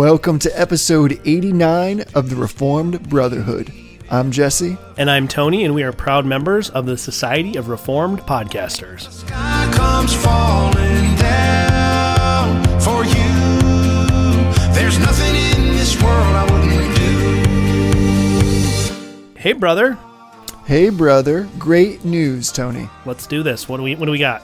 Welcome to episode 89 of the Reformed Brotherhood. I'm Jesse. And I'm Tony, and we are proud members of the Society of Reformed Podcasters. Sky comes falling down for you. There's nothing in this world I wouldn't do. Hey, brother, Hey, brother. Great news, Tony. let's do this. What do we What do we got?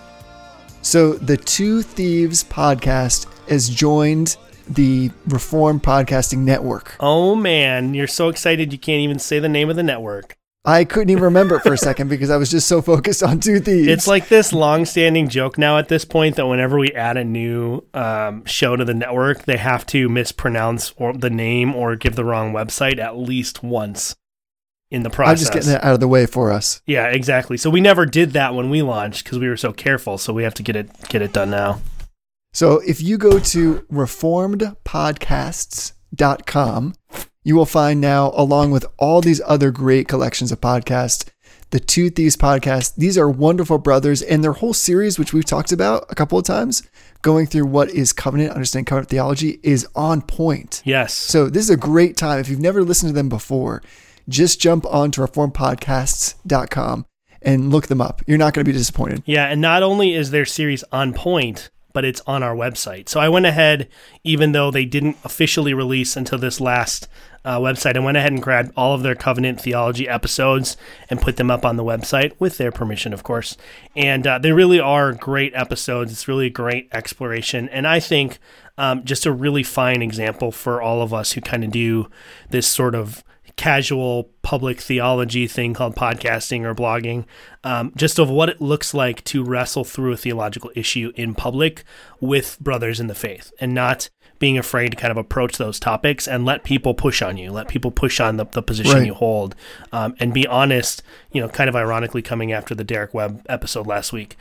So, the Two Thieves podcast has joined the Reform Podcasting Network. Oh man, you're so excited you can't even say the name of the network. I couldn't even remember it for a second because I was just so focused on Two Thieves. It's like this long-standing joke now at this point that whenever we add a new um, show to the network, they have to mispronounce or the name or give the wrong website at least once in the process. I'm just getting it out of the way for us. Yeah, exactly. So we never did that when we launched because we were so careful. So we have to get it get it done now. So if you go to reformedpodcasts.com, you will find now, along with all these other great collections of podcasts, the Two Thieves podcast. These are wonderful brothers, and their whole series, which we've talked about a couple of times, going through what is covenant, understanding covenant theology, is on point. Yes. So this is a great time. If you've never listened to them before, just jump on to reformedpodcasts.com and look them up. You're not going to be disappointed. Yeah, and not only is their series on point, but it's on our website. So I went ahead, even though they didn't officially release until this last uh, website, I went ahead and grabbed all of their covenant theology episodes and put them up on the website with their permission, of course. And uh, they really are great episodes. It's really a great exploration. And I think um, just a really fine example for all of us who kind of do this sort of casual public theology thing called podcasting or blogging, um, just of what it looks like to wrestle through a theological issue in public with brothers in the faith and not being afraid to kind of approach those topics and let people push on you, let people push on the, the position Right. you hold, um, and be honest, you know, kind of ironically coming after the Derek Webb episode last week.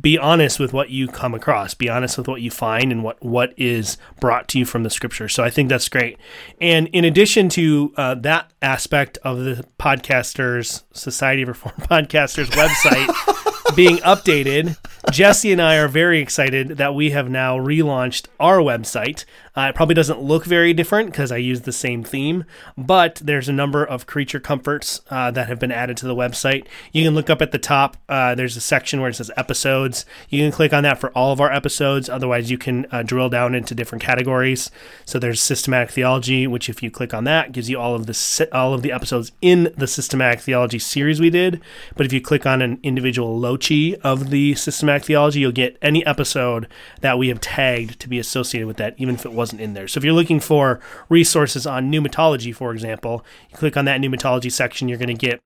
Be honest with what you come across. Be honest with what you find and what what is brought to you from the scripture. So I think that's great. And in addition to uh, that aspect of the podcasters Society of reform Podcasters website being updated, Jesse and I are very excited that we have now relaunched our website. Uh, it probably doesn't look very different because I use the same theme, but there's a number of creature comforts uh, that have been added to the website. You can look up at the top. Uh, there's a section where it says episodes. You can click on that for all of our episodes. Otherwise, you can uh, drill down into different categories. So there's systematic theology, which if you click on that, gives you all of the si- all of the episodes in the systematic theology series we did. But if you click on an individual loci of the systematic theology, you'll get any episode that we have tagged to be associated with that, even if it wasn't in there. So if you're looking for resources on pneumatology, for example, you click on that pneumatology section, you're going to get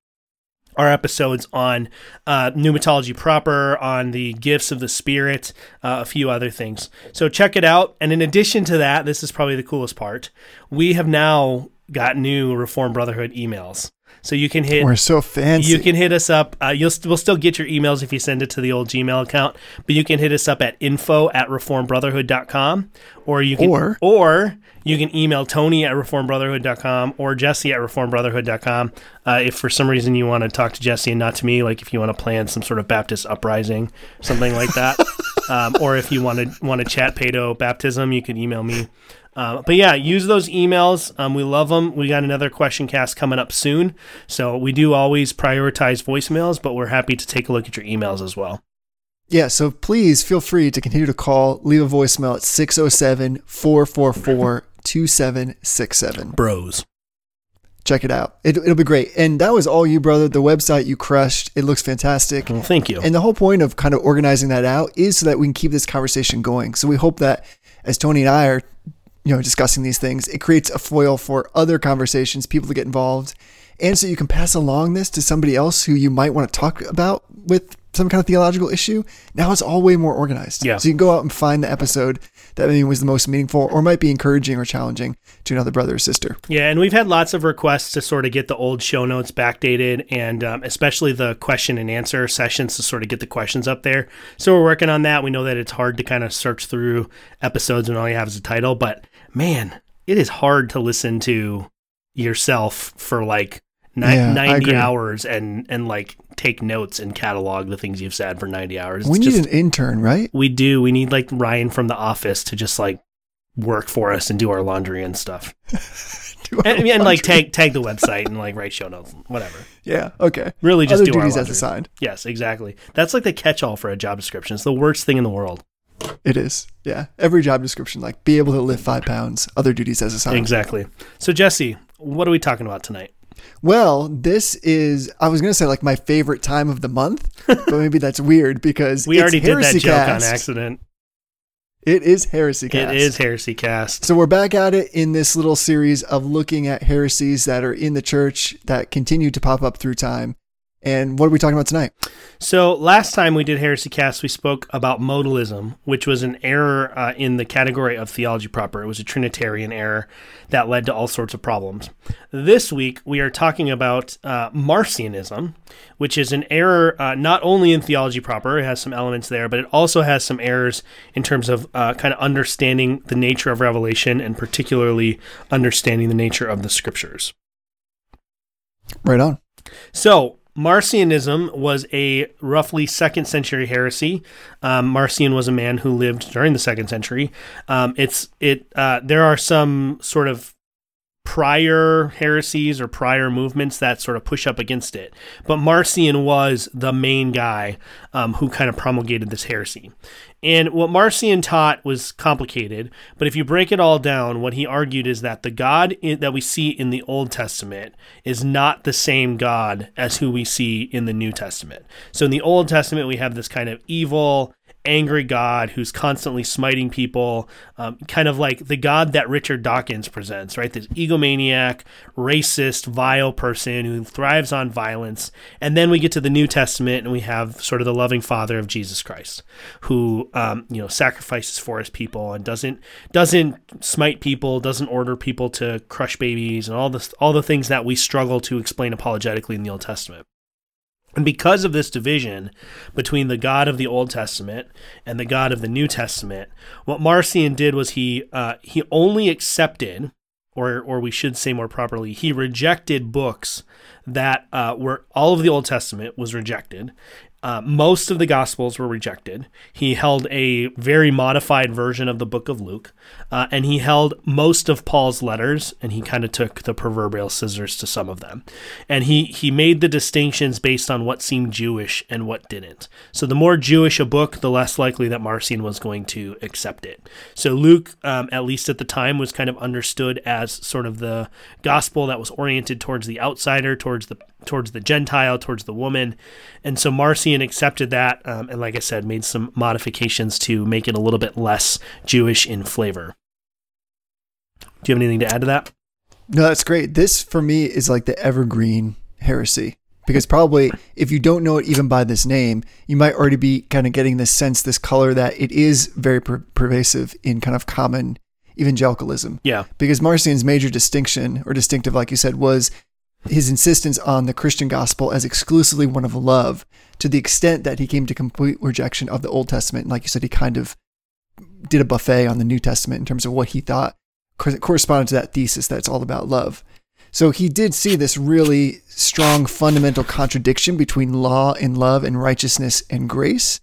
our episodes on uh, pneumatology proper, on the gifts of the Spirit, uh, a few other things. So check it out. And in addition to that, this is probably the coolest part. We have now got new Reformed Brotherhood emails. So you can hit We're so fancy. you can hit us up. Uh, you'll st- we'll still get your emails if you send it to the old Gmail account, but you can hit us up at info at reformbrotherhood.com or you can Or- or you can email Tony at reformbrotherhood.com or Jesse at reformbrotherhood.com. Uh, if for some reason you want to talk to Jesse and not to me, like if you want to plan some sort of Baptist uprising, something like that, um, or if you want to want to chat pedo baptism, you can email me. Uh, but yeah, use those emails. Um, we love them. We got another question cast coming up soon. So we do always prioritize voicemails, but we're happy to take a look at your emails as well. Yeah, so please feel free to continue to call, leave a voicemail at 607 444 2767. Bros. Check it out. It, it'll be great. And that was all you, brother. The website you crushed. It looks fantastic. Well, thank you. And the whole point of kind of organizing that out is so that we can keep this conversation going. So we hope that as Tony and I are, you know, discussing these things, it creates a foil for other conversations, people to get involved. And so you can pass along this to somebody else who you might want to talk about with some kind of theological issue. Now it's all way more organized. Yeah. So you can go out and find the episode that maybe was the most meaningful or might be encouraging or challenging to another brother or sister. Yeah, and we've had lots of requests to sort of get the old show notes backdated, and um, especially the question and answer sessions to sort of get the questions up there. So we're working on that. We know that it's hard to kind of search through episodes when all you have is a title, but man, it is hard to listen to yourself for like ni- Yeah, 90 hours and and like take notes and catalog the things you've said for 90 hours. we need just- an intern, right? we do. We need like Ryan from The Office to just like work for us and do our laundry and stuff. Do our And, and like laundry. tag tag the website and like write show notes, whatever. Yeah. Okay. Really, just Other do our duties as assigned. Yes, exactly. That's like the catch-all for a job description. It's the worst thing in the world. It is. Yeah. Every job description, like be able to lift five pounds. Other duties as assigned. Exactly. So Jesse, what are we talking about tonight? Well, this is. I was gonna say like my favorite time of the month, but maybe that's weird because We it's already did that Heresy joke Cast. on accident. It is heresy cast. It is Heresy Cast. So we're back at it in this little series of looking at heresies that are in the church that continue to pop up through time. And what are we talking about tonight? So last time we did Heresy Cast, we spoke about modalism, which was an error uh, in the category of theology proper. It was a Trinitarian error that led to all sorts of problems. This week we are talking about uh, Marcionism, which is an error uh, not only in theology proper, it has some elements there, but it also has some errors in terms of uh, kind of understanding the nature of revelation and particularly understanding the nature of the scriptures. Right on. So, Marcionism was a roughly second century heresy. Um, Marcion was a man who lived during the second century. Um, it's it. Uh, there are some sort of prior heresies or prior movements that sort of push up against it, but Marcion was the main guy um, who kind of promulgated this heresy. And what Marcion taught was complicated, but if you break it all down, what he argued is that the God that we see in the Old Testament is not the same God as who we see in the New Testament. So in the Old Testament, we have this kind of evil, angry God who's constantly smiting people, um, kind of like the God that Richard Dawkins presents, right? This egomaniac, racist, vile person who thrives on violence. And then we get to the New Testament and we have sort of the loving Father of Jesus Christ, who um, you know sacrifices for his people and doesn't doesn't smite people, doesn't order people to crush babies, and all this all the things that we struggle to explain apologetically in the Old Testament. And because of this division between the God of the Old Testament and the God of the New Testament, what Marcion did was he uh, he only accepted, or or we should say more properly, he rejected books that uh, were all of the Old Testament was rejected. Uh, most of the Gospels were rejected. He held a very modified version of the Book of Luke, uh, and he held most of Paul's letters, and he kind of took the proverbial scissors to some of them. And he he made the distinctions based on what seemed Jewish and what didn't. So the more Jewish a book, the less likely that Marcion was going to accept it. So Luke, um, at least at the time, was kind of understood as sort of the gospel that was oriented towards the outsider, towards the towards the Gentile, towards the woman, and so Marcion accepted that, um, and like I said, made some modifications to make it a little bit less Jewish in flavor. Do you have anything to add to that? No, that's great. This for me is like the evergreen heresy because probably if you don't know it even by this name, you might already be kind of getting this sense, this color that it is very per- pervasive in kind of common evangelicalism. Yeah, Because Marcion's major distinction or distinctive, like you said, was his insistence on the Christian gospel as exclusively one of love to the extent that he came to complete rejection of the Old Testament. And like you said, he kind of did a buffet on the New Testament in terms of what he thought corresponded to that thesis that it's all about love. So he did see this really strong fundamental contradiction between law and love and righteousness and grace.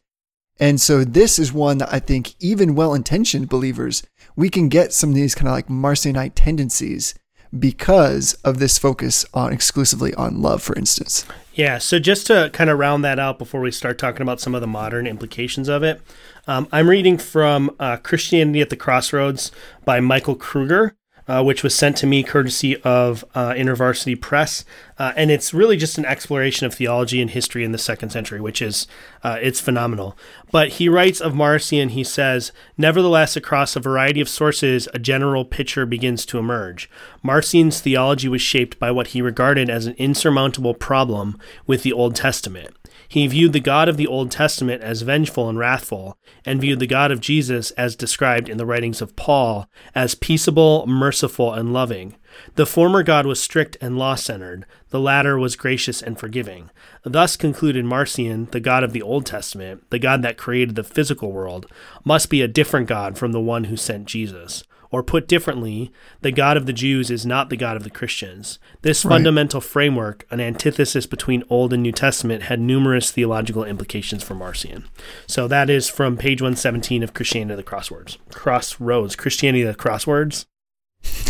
And so this is one that I think even well-intentioned believers, we can get some of these kind of like Marcionite tendencies because of this focus on exclusively on love, for instance. Yeah, so just to kind of round that out before we start talking about some of the modern implications of it, um, I'm reading from uh, Christianity at the Crossroads by Michael Kruger. Uh, which was sent to me courtesy of uh, InterVarsity Press, uh, and it's really just an exploration of theology and history in the second century, which is uh, it's phenomenal. But he writes of Marcion, he says, nevertheless, across a variety of sources, a general picture begins to emerge. Marcion's theology was shaped by what he regarded as an insurmountable problem with the Old Testament. He viewed the God of the Old Testament as vengeful and wrathful, and viewed the God of Jesus, as described in the writings of Paul, as peaceable, merciful, and loving. The former God was strict and law centered, the latter was gracious and forgiving. Thus concluded Marcion, the God of the Old Testament, the God that created the physical world, must be a different God from the one who sent Jesus. Or put differently, the God of the Jews is not the God of the Christians. This fundamental framework, an antithesis between Old and New Testament, had numerous theological implications for Marcion. So that is from page 117 of Christianity of the Crosswords. Crossroads, Christianity of the Crosswords.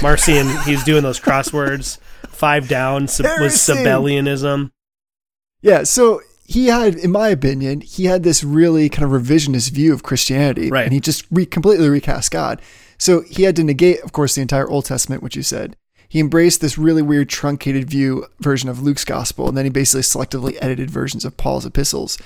Marcion, he's doing those crosswords. Five down sub- was Sabellianism. Yeah, so he had, in my opinion, he had this really kind of revisionist view of Christianity, Right. And he just re- completely recast God. So he had to negate, of course, the entire Old Testament, which you said. He embraced this really weird, truncated view version of Luke's gospel, and then he basically selectively edited versions of Paul's epistles.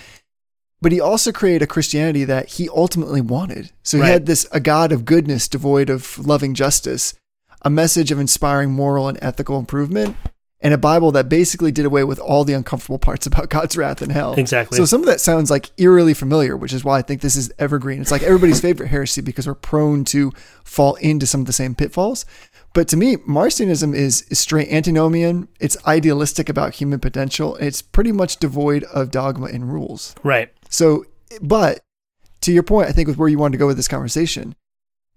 But he also created a Christianity that he ultimately wanted. So he Right. had this a God of goodness devoid of loving justice, a message of inspiring moral and ethical improvement, and a Bible that basically did away with all the uncomfortable parts about God's wrath and hell. Exactly. So some of that sounds like eerily familiar, which is why I think this is evergreen. It's like everybody's favorite heresy because we're prone to fall into some of the same pitfalls. But to me, Marcionism is, is straight antinomian. It's idealistic about human potential. It's pretty much devoid of dogma and rules. Right. So, but to your point, I think with where you wanted to go with this conversation,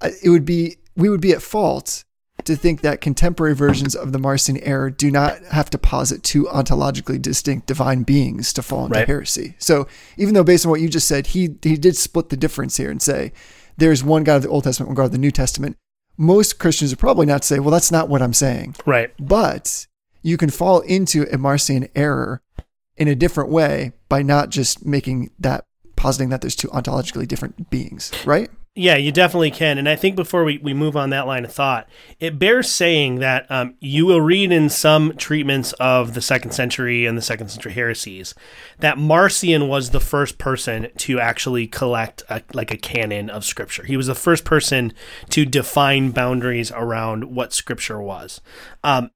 it would be we would be at fault to think that contemporary versions of the Marcion error do not have to posit two ontologically distinct divine beings to fall into Right. heresy. So, even though based on what you just said, he he did split the difference here and say there's one God of the Old Testament, one God of the New Testament. Most Christians would probably not say, well, that's not what I'm saying. Right. But you can fall into a Marcion error in a different way by not just making that positing that there's two ontologically different beings, right? Yeah, you definitely can. And I think before we, we move on that line of thought, it bears saying that um, you will read in some treatments of the second century and the second century heresies that Marcion was the first person to actually collect a, like a canon of scripture. He was the first person to define boundaries around what scripture was. Um,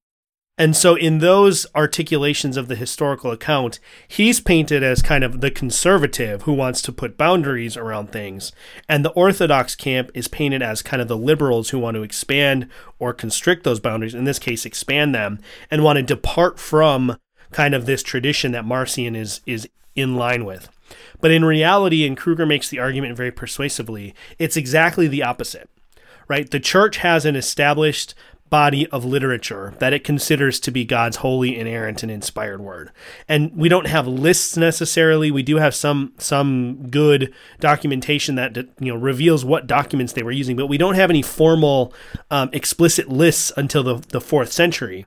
and so, in those articulations of the historical account, he's painted as kind of the conservative who wants to put boundaries around things. And the Orthodox camp is painted as kind of the liberals who want to expand or constrict those boundaries, in this case, expand them, and want to depart from kind of this tradition that Marcion is, is in line with. But in reality, and Kruger makes the argument very persuasively, it's exactly the opposite right? The church has an established body of literature that it considers to be God's holy, inerrant, and inspired word. And we don't have lists necessarily. We do have some some good documentation that you know reveals what documents they were using, but we don't have any formal, um, explicit lists until the the fourth century.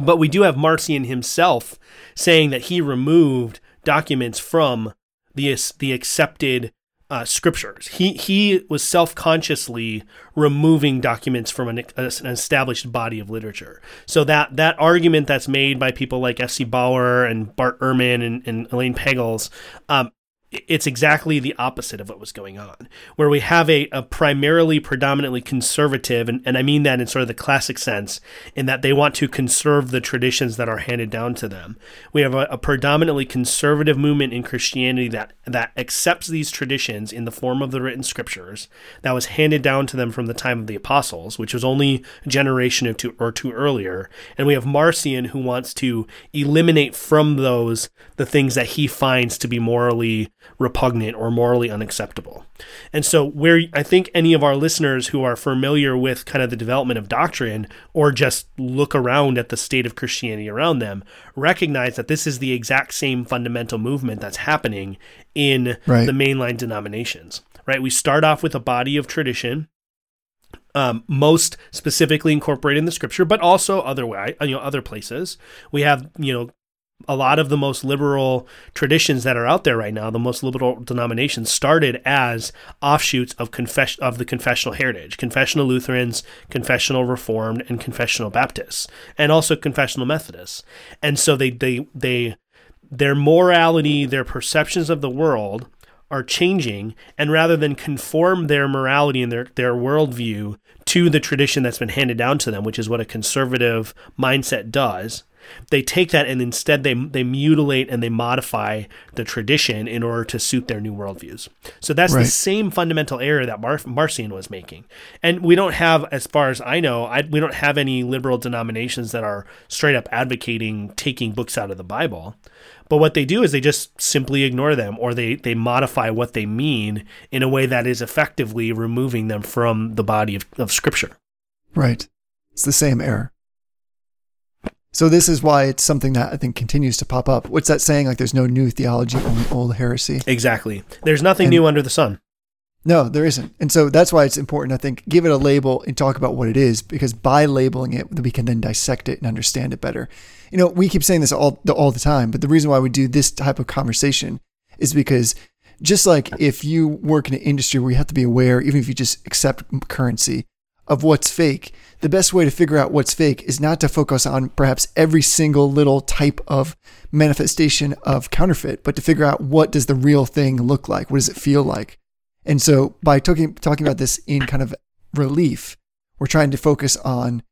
But we do have Marcion himself saying that he removed documents from the the accepted uh, scriptures. He he was self consciously removing documents from an, an established body of literature. So that that argument that's made by people like F. C. Baur and Bart Ehrman and, and Elaine Pagels, um, it's exactly the opposite of what was going on, where we have a, a primarily predominantly conservative, and, and I mean that in sort of the classic sense, in that they want to conserve the traditions that are handed down to them. We have a, a predominantly conservative movement in Christianity that, that accepts these traditions in the form of the written scriptures that was handed down to them from the time of the apostles, which was only a generation two, or two earlier. And we have Marcion who wants to eliminate from those the things that he finds to be morally repugnant or morally unacceptable. And so, where I think any of our listeners who are familiar with kind of the development of doctrine or just look around at the state of Christianity around them recognize that this is the exact same fundamental movement that's happening in Right. the mainline denominations. Right? We start off with a body of tradition um, most specifically incorporated in the scripture, but also other way, you know, other places. We have, you know, a lot of the most liberal traditions that are out there right now, the most liberal denominations started as offshoots of confess of the confessional heritage, confessional Lutherans, confessional Reformed, and confessional Baptists, and also confessional Methodists. And so they they they their morality, their perceptions of the world are changing, and rather than conform their morality and their, their worldview to the tradition that's been handed down to them, which is what a conservative mindset does, they take that and instead they they mutilate and they modify the tradition in order to suit their new worldviews. So that's Right. the same fundamental error that Mar- Marcion was making. And we don't have, as far as I know, I, we don't have any liberal denominations that are straight up advocating taking books out of the Bible. But what they do is they just simply ignore them or they, they modify what they mean in a way that is effectively removing them from the body of, of Scripture. Right. It's the same error. So this is why it's something that I think continues to pop up. What's that saying? Like there's no new theology, only old heresy. Exactly. There's nothing And- new under the sun. No, there isn't. And so that's why it's important, I think, give it a label and talk about what it is, because by labeling it, we can then dissect it and understand it better. You know, we keep saying this all the, all the time, but the reason why we do this type of conversation is because just like if you work in an industry where you have to be aware, even if you just accept currency, of what's fake, the best way to figure out what's fake is not to focus on perhaps every single little type of manifestation of counterfeit, but to figure out what does the real thing look like? What does it feel like? And so by talking talking about this in kind of relief, we're trying to focus on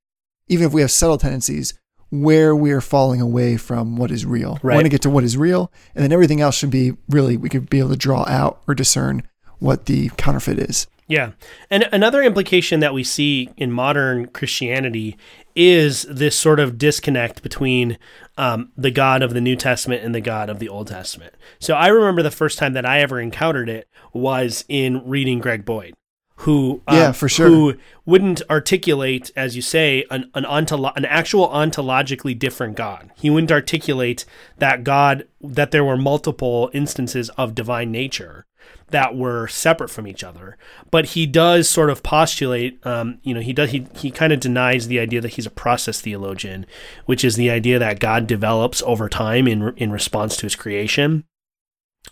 even if we have subtle tendencies, where we are falling away from what is real. We want to get to what is real, and then everything else should be really we could be able to draw out or discern what the counterfeit is. Yeah. And another implication that we see in modern Christianity is this sort of disconnect between um, the God of the New Testament and the God of the Old Testament. So I remember the first time that I ever encountered it was in reading Greg Boyd. Who um, Yeah, for sure. who wouldn't articulate, as you say, an an, ontolo- an actual ontologically different God. He wouldn't articulate that God that there were multiple instances of divine nature that were separate from each other. But he does sort of postulate, um, you know, he does he he kind of denies the idea that he's a process theologian, which is the idea that God develops over time in in response to his creation.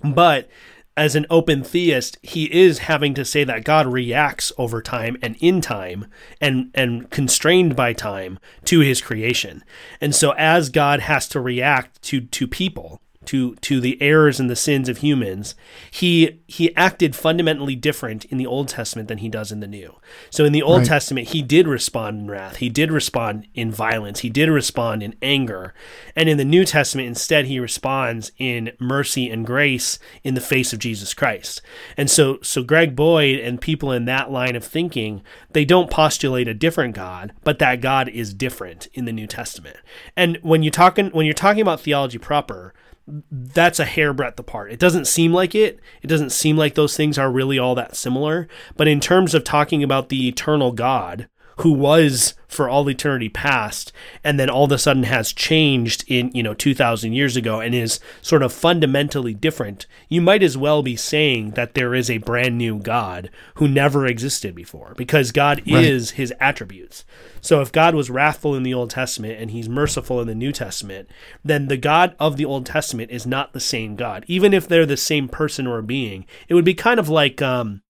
But as an open theist, he is having to say that God reacts over time and in time and and constrained by time to his creation. And so as God has to react to to people, to to the errors and the sins of humans, he he acted fundamentally different in the Old Testament than he does in the New. So in the Old Right. Testament, he did respond in wrath, he did respond in violence, he did respond in anger, and in the New Testament, instead, he responds in mercy and grace in the face of Jesus Christ. And so so Greg Boyd and people in that line of thinking, they don't postulate a different God, but that God is different in the New Testament. And when you talking when you're talking about theology proper, that's a hairbreadth apart. It doesn't seem like it. It doesn't seem like those things are really all that similar. But in terms of talking about the eternal God, who was for all eternity past, and then all of a sudden has changed in, you know, 2,000 years ago and is sort of fundamentally different, you might as well be saying that there is a brand new God who never existed before because God Right. is his attributes. So if God was wrathful in the Old Testament and he's merciful in the New Testament, then the God of the Old Testament is not the same God. Even if they're the same person or being, it would be kind of like um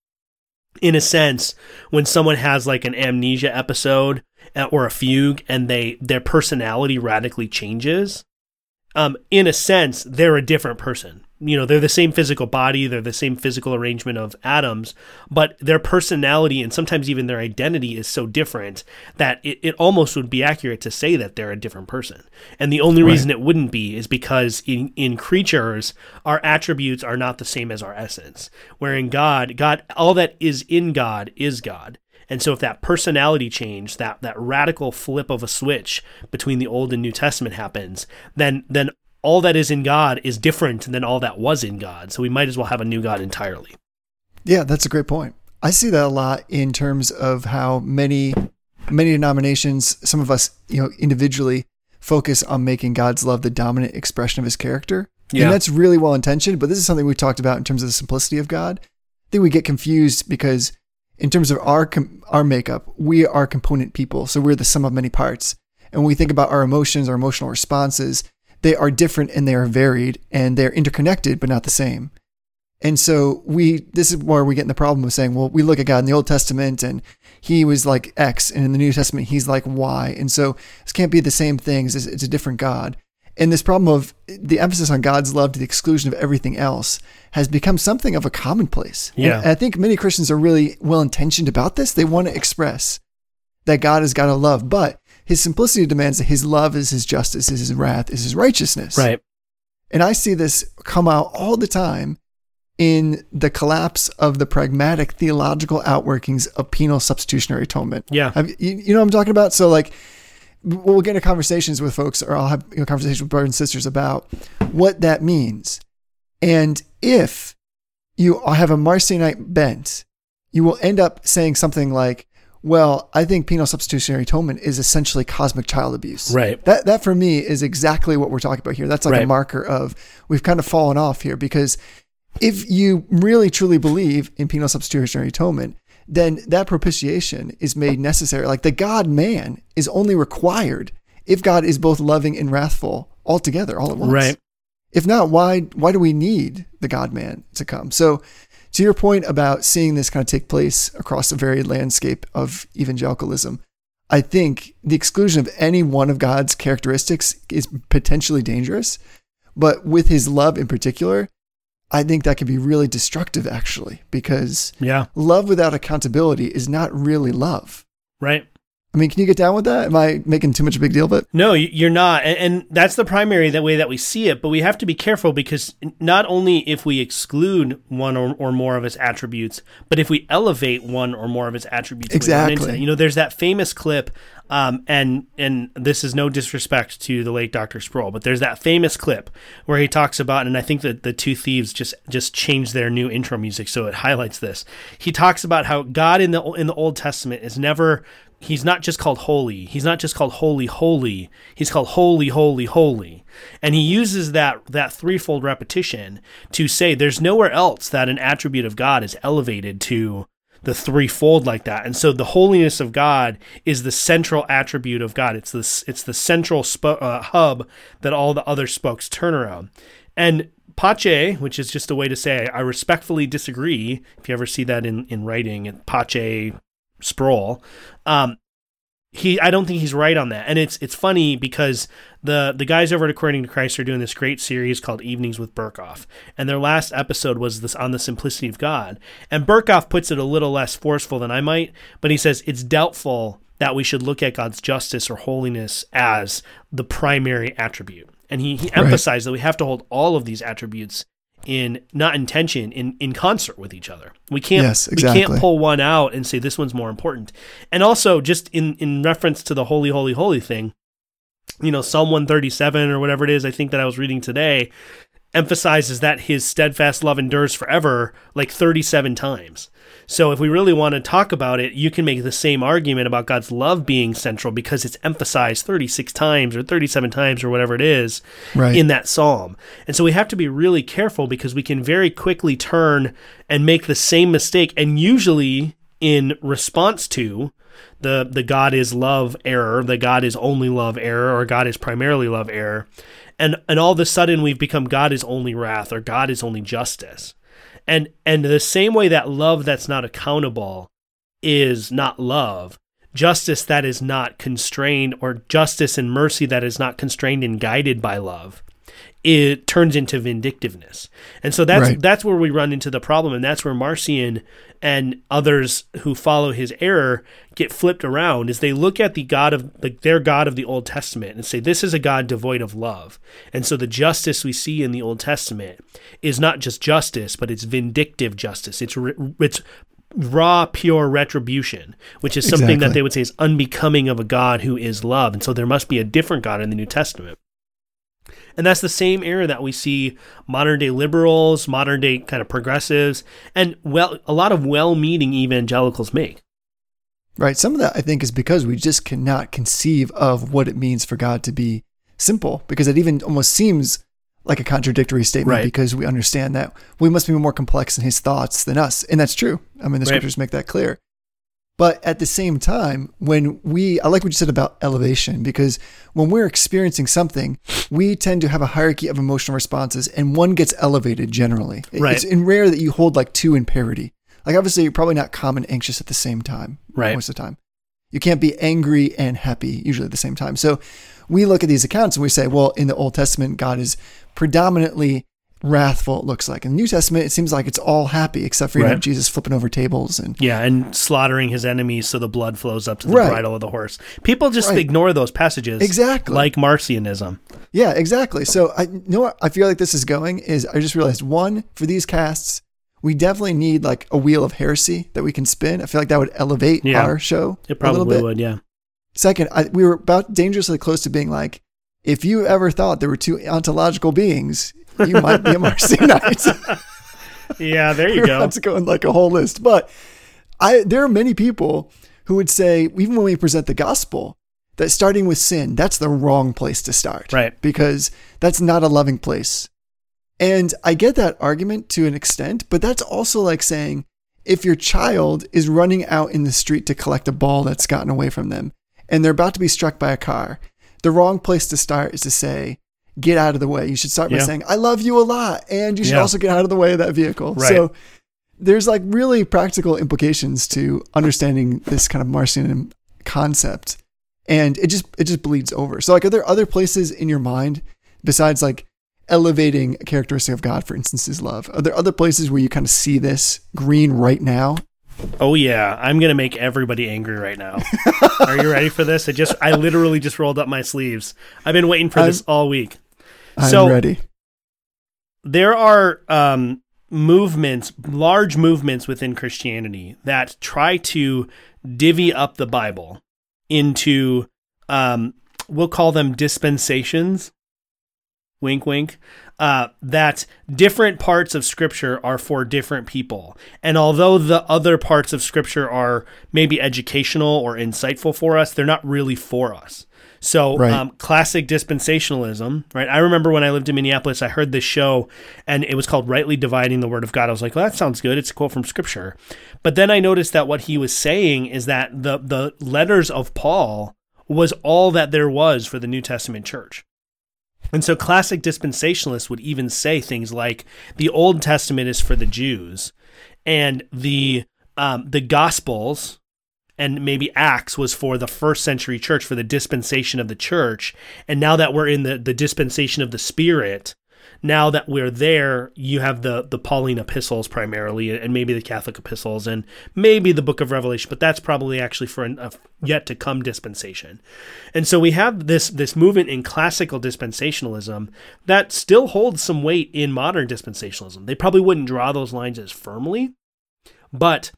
in a sense when someone has like an amnesia episode uh, or a fugue and they their personality radically changes um in a sense they're a different person you know they're the same physical body they're the same physical arrangement of atoms but their personality and sometimes even their identity is so different that it, it almost would be accurate to say that they're a different person. And the only reason it wouldn't be is because in in creatures our attributes are not the same as our essence where in god god all that is in god is god. And so if that personality change, that that radical flip of a switch between the Old and New Testament happens, then then all that is in God is different than all that was in God. So we might as well have a new God entirely. Yeah, that's a great point. I see that a lot in terms of how many many denominations, some of us, you know, individually focus on making God's love the dominant expression of his character. Yeah. And that's really well intentioned, but this is something we talked about in terms of the simplicity of God. I think we get confused because in terms of our com- our makeup, we are component people, so we're the sum of many parts. And when we think about our emotions, our emotional responses, they are different and they are varied and they're interconnected but not the same. And so we this is where we get in the problem of saying, well, we look at God in the Old Testament and he was like X and in the New Testament he's like Y. And so this can't be the same things. It's, it's a different God. And this problem of the emphasis on God's love to the exclusion of everything else has become something of a commonplace. And Yeah. I think many Christians are really well intentioned about this. They want to express that God is God of love, but his simplicity demands that his love is his justice, is his wrath, is his righteousness. Right. And I see this come out all the time in the collapse of the pragmatic theological outworkings of penal substitutionary atonement. Yeah. Have, you, you know what I'm talking about? So, like, we'll get into conversations with folks, or I'll have you know, conversations with brothers and sisters about what that means. And if you have a Marcionite bent, you will end up saying something like, well, I think penal substitutionary atonement is essentially cosmic child abuse. Right. That that for me is exactly what we're talking about here. That's like a marker of we've kind of fallen off here because if you really truly believe in penal substitutionary atonement, then that propitiation is made necessary. Like the God man is only required if God is both loving and wrathful altogether, all at once. Right. If not, why why do we need the God man to come? So to your point about seeing this kind of take place across a varied landscape of evangelicalism, I think the exclusion of any one of God's characteristics is potentially dangerous. But with his love in particular, I think that can be really destructive actually, because Yeah. love without accountability is not really love. Right. I mean, can you get down with that? Am I making too much a big deal of it? No, you're not, and, that's the primary that way that we see it. But we have to be careful because not only if we exclude one or, or more of its attributes, but if we elevate one or more of its attributes, Exactly. You know, there's that famous clip, um, and and this is no disrespect to the late Dr. Sproul, but there's that famous clip where he talks about, and I think that the two thieves just just changed their new intro music, so it highlights this. He talks about how God in the in the Old Testament is never he's not just called holy. He's not just called holy, holy. He's called holy, holy, holy. And he uses that that threefold repetition to say there's nowhere else that an attribute of God is elevated to the threefold like that. And so the holiness of God is the central attribute of God. It's the it's the central uh, hub that all the other spokes turn around. And Pace, which is just a way to say I respectfully disagree. If you ever see that in in writing, Pace Sproul. Um, he, I don't think he's right on that, and it's it's funny because the the guys over at According to Christ are doing this great series called Evenings with Berkhof, and their last episode was this on the simplicity of God, and Berkhof puts it a little less forceful than I might, but he says it's doubtful that we should look at God's justice or holiness as the primary attribute, and he, he emphasized that we have to hold all of these attributes in not intention in in concert with each other. We can't Yes, we can't pull one out and say this one's more important. And also just in in reference to the holy holy holy thing, you know, Psalm 137 or whatever it is I think that I was reading today emphasizes that his steadfast love endures forever like 37 times. So if we really want to talk about it, you can make the same argument about God's love being central because it's emphasized 36 times or 37 times or whatever it is Right. in that psalm. And so we have to be really careful because we can very quickly turn and make the same mistake and usually in response to the the God is love error, the God is only love error or God is primarily love error. And and all of a sudden we've become God is only wrath or God is only justice. And and the same way that love that's not accountable is not love, justice that is not constrained or justice and mercy that is not constrained and guided by love it turns into vindictiveness. And so that's Right. that's where we run into the problem and that's where Marcion and others who follow his error get flipped around is they look at the God of the, their God of the Old Testament and say this is a God devoid of love. And so the justice we see in the Old Testament is not just justice, but it's vindictive justice. It's it's raw pure retribution, which is something that they would say is unbecoming of a God who is love. And so there must be a different God in the New Testament. And that's the same error that we see modern day liberals, modern day kind of progressives, and well, a lot of well meaning evangelicals make. Right. Some of that I think is because we just cannot conceive of what it means for God to be simple, because it even almost seems like a contradictory statement Right. because we understand that we must be more complex in his thoughts than us. And that's true. I mean, the Right. scriptures make that clear. But at the same time, when we, I like what you said about elevation, because when we're experiencing something, we tend to have a hierarchy of emotional responses and one gets elevated generally. Right. It's in rare that you hold like two in parity. Like obviously you're probably not calm and anxious at the same time. Right. Most of the time. You can't be angry and happy usually at the same time. So we look at these accounts and we say, well, in the Old Testament, God is predominantly wrathful it looks like. In the New Testament, it seems like it's all happy, except for you know, Jesus flipping over tables and Yeah, and slaughtering his enemies so the blood flows up to the Right. bridle of the horse. People just Right. ignore those passages. Exactly. Like Marcionism. yeah, exactly. So I you know what I feel like this is going is I just realized one for these casts. We definitely need like a wheel of heresy that we can spin. I feel like that would elevate Yeah. our show It a little probably bit. would, yeah. Second, I, we were about dangerously close to being like, if you ever thought there were two ontological beings, you might be a Marcionite. Yeah, there you go. That's going like a whole list, but I there are many people who would say, even when we present the gospel, that starting with sin, that's the wrong place to start, Right. Because that's not a loving place. And I get that argument to an extent, but that's also like saying if your child is running out in the street to collect a ball that's gotten away from them and they're about to be struck by a car, the wrong place to start is to say, get out of the way. You should start by Yeah. saying, I love you a lot. And you should Yeah. also get out of the way of that vehicle. Right. So there's like really practical implications to understanding this kind of Marcion concept. And it just it just bleeds over. So like are there other places in your mind besides like elevating a characteristic of God, for instance, is love? Are there other places where you kind of see this green right now? Oh yeah, I'm gonna make everybody angry right now. Are you ready for this? I just I literally just rolled up my sleeves. I've been waiting for I'm- this all week. I'm So- ready. There are um, movements, large movements within Christianity that try to divvy up the Bible into um, we'll call them dispensations. Wink, wink. Uh, that different parts of Scripture are for different people. And although the other parts of Scripture are maybe educational or insightful for us, they're not really for us. So, Right. um, classic dispensationalism, right? I remember when I lived in Minneapolis, I heard this show and it was called Rightly Dividing the Word of God. I was like, well, that sounds good. It's a quote from Scripture. But then I noticed that what he was saying is that the, the letters of Paul was all that there was for the New Testament church. And so classic dispensationalists would even say things like the Old Testament is for the Jews and the um, the Gospels and maybe Acts was for the first century church for the dispensation of the church. And now that we're in the, the dispensation of the Spirit, now that we're there, you have the the Pauline epistles primarily, and maybe the Catholic epistles, and maybe the Book of Revelation. But that's probably actually for an, a yet to come dispensation. And so we have this this movement in classical dispensationalism that still holds some weight in modern dispensationalism. They probably wouldn't draw those lines as firmly, but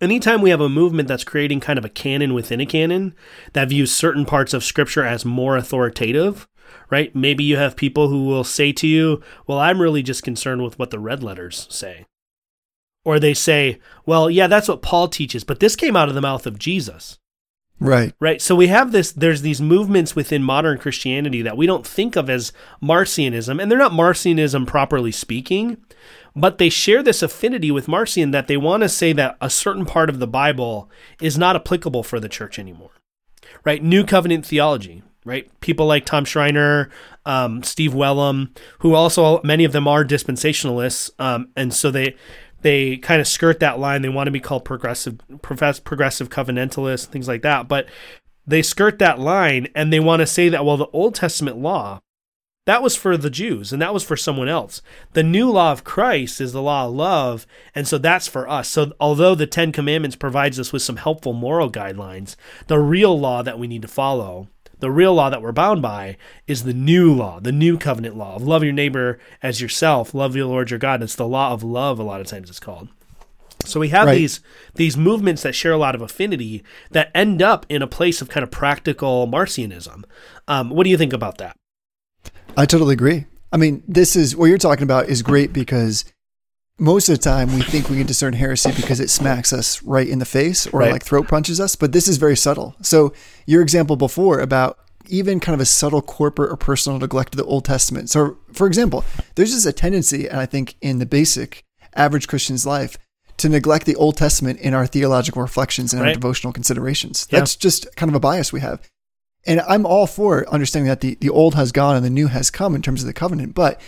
anytime we have a movement that's creating kind of a canon within a canon that views certain parts of scripture as more authoritative, right? Maybe you have people who will say to you, "Well, I'm really just concerned with what the red letters say." Or they say, "Well, yeah, that's what Paul teaches, but this came out of the mouth of Jesus." Right. Right. So we have this, there's these movements within modern Christianity that we don't think of as Marcionism, and they're not Marcionism properly speaking, but they share this affinity with Marcion that they want to say that a certain part of the Bible is not applicable for the church anymore. Right. New covenant theology. Right. People like Tom Schreiner, um, Steve Wellum, who also, many of them are dispensationalists. Um, and so they, they kind of skirt that line. They want to be called progressive, profess, progressive covenantalists, things like that. But they skirt that line and they want to say that, well, the Old Testament law, that was for the Jews and that was for someone else. The new law of Christ is the law of love. And so that's for us. So although the Ten Commandments provides us with some helpful moral guidelines, the real law that we need to follow the real law that we're bound by is the new law, the new covenant law of love your neighbor as yourself, love your Lord your God. It's the law of love, a lot of times it's called. So we have Right. these these movements that share a lot of affinity that end up in a place of kind of practical Marcionism. Um, what do you think about that? I totally agree. I mean, this is what you're talking about is great because most of the time we think we can discern heresy because it smacks us right in the face or Right. like throat punches us, but this is very subtle. So your example before about even kind of a subtle corporate or personal neglect of the Old Testament. So for example, there's just a tendency, and I think in the basic average Christian's life, to neglect the Old Testament in our theological reflections and our devotional considerations. Yeah. That's just kind of a bias we have. And I'm all for understanding that the, the old has gone and the new has come in terms of the covenant. But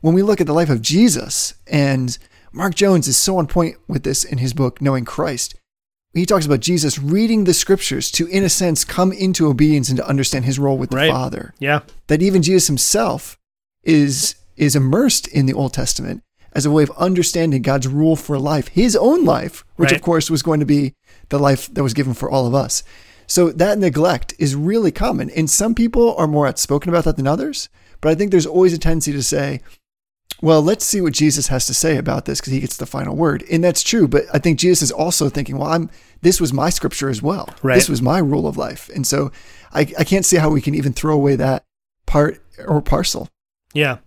when we look at the life of Jesus, and Mark Jones is so on point with this in his book, Knowing Christ, he talks about Jesus reading the scriptures to, in a sense, come into obedience and to understand his role with the Right. Father. Yeah, That even Jesus himself is is immersed in the Old Testament as a way of understanding God's rule for life, his own life, which Right. of course was going to be the life that was given for all of us. So that neglect is really common. And some people are more outspoken about that than others. But I think there's always a tendency to say, well, let's see what Jesus has to say about this because he gets the final word. And that's true. But I think Jesus is also thinking, well, I'm this was my scripture as well. Right. This was my rule of life. And so I, I can't see how we can even throw away that part or parcel. Yeah,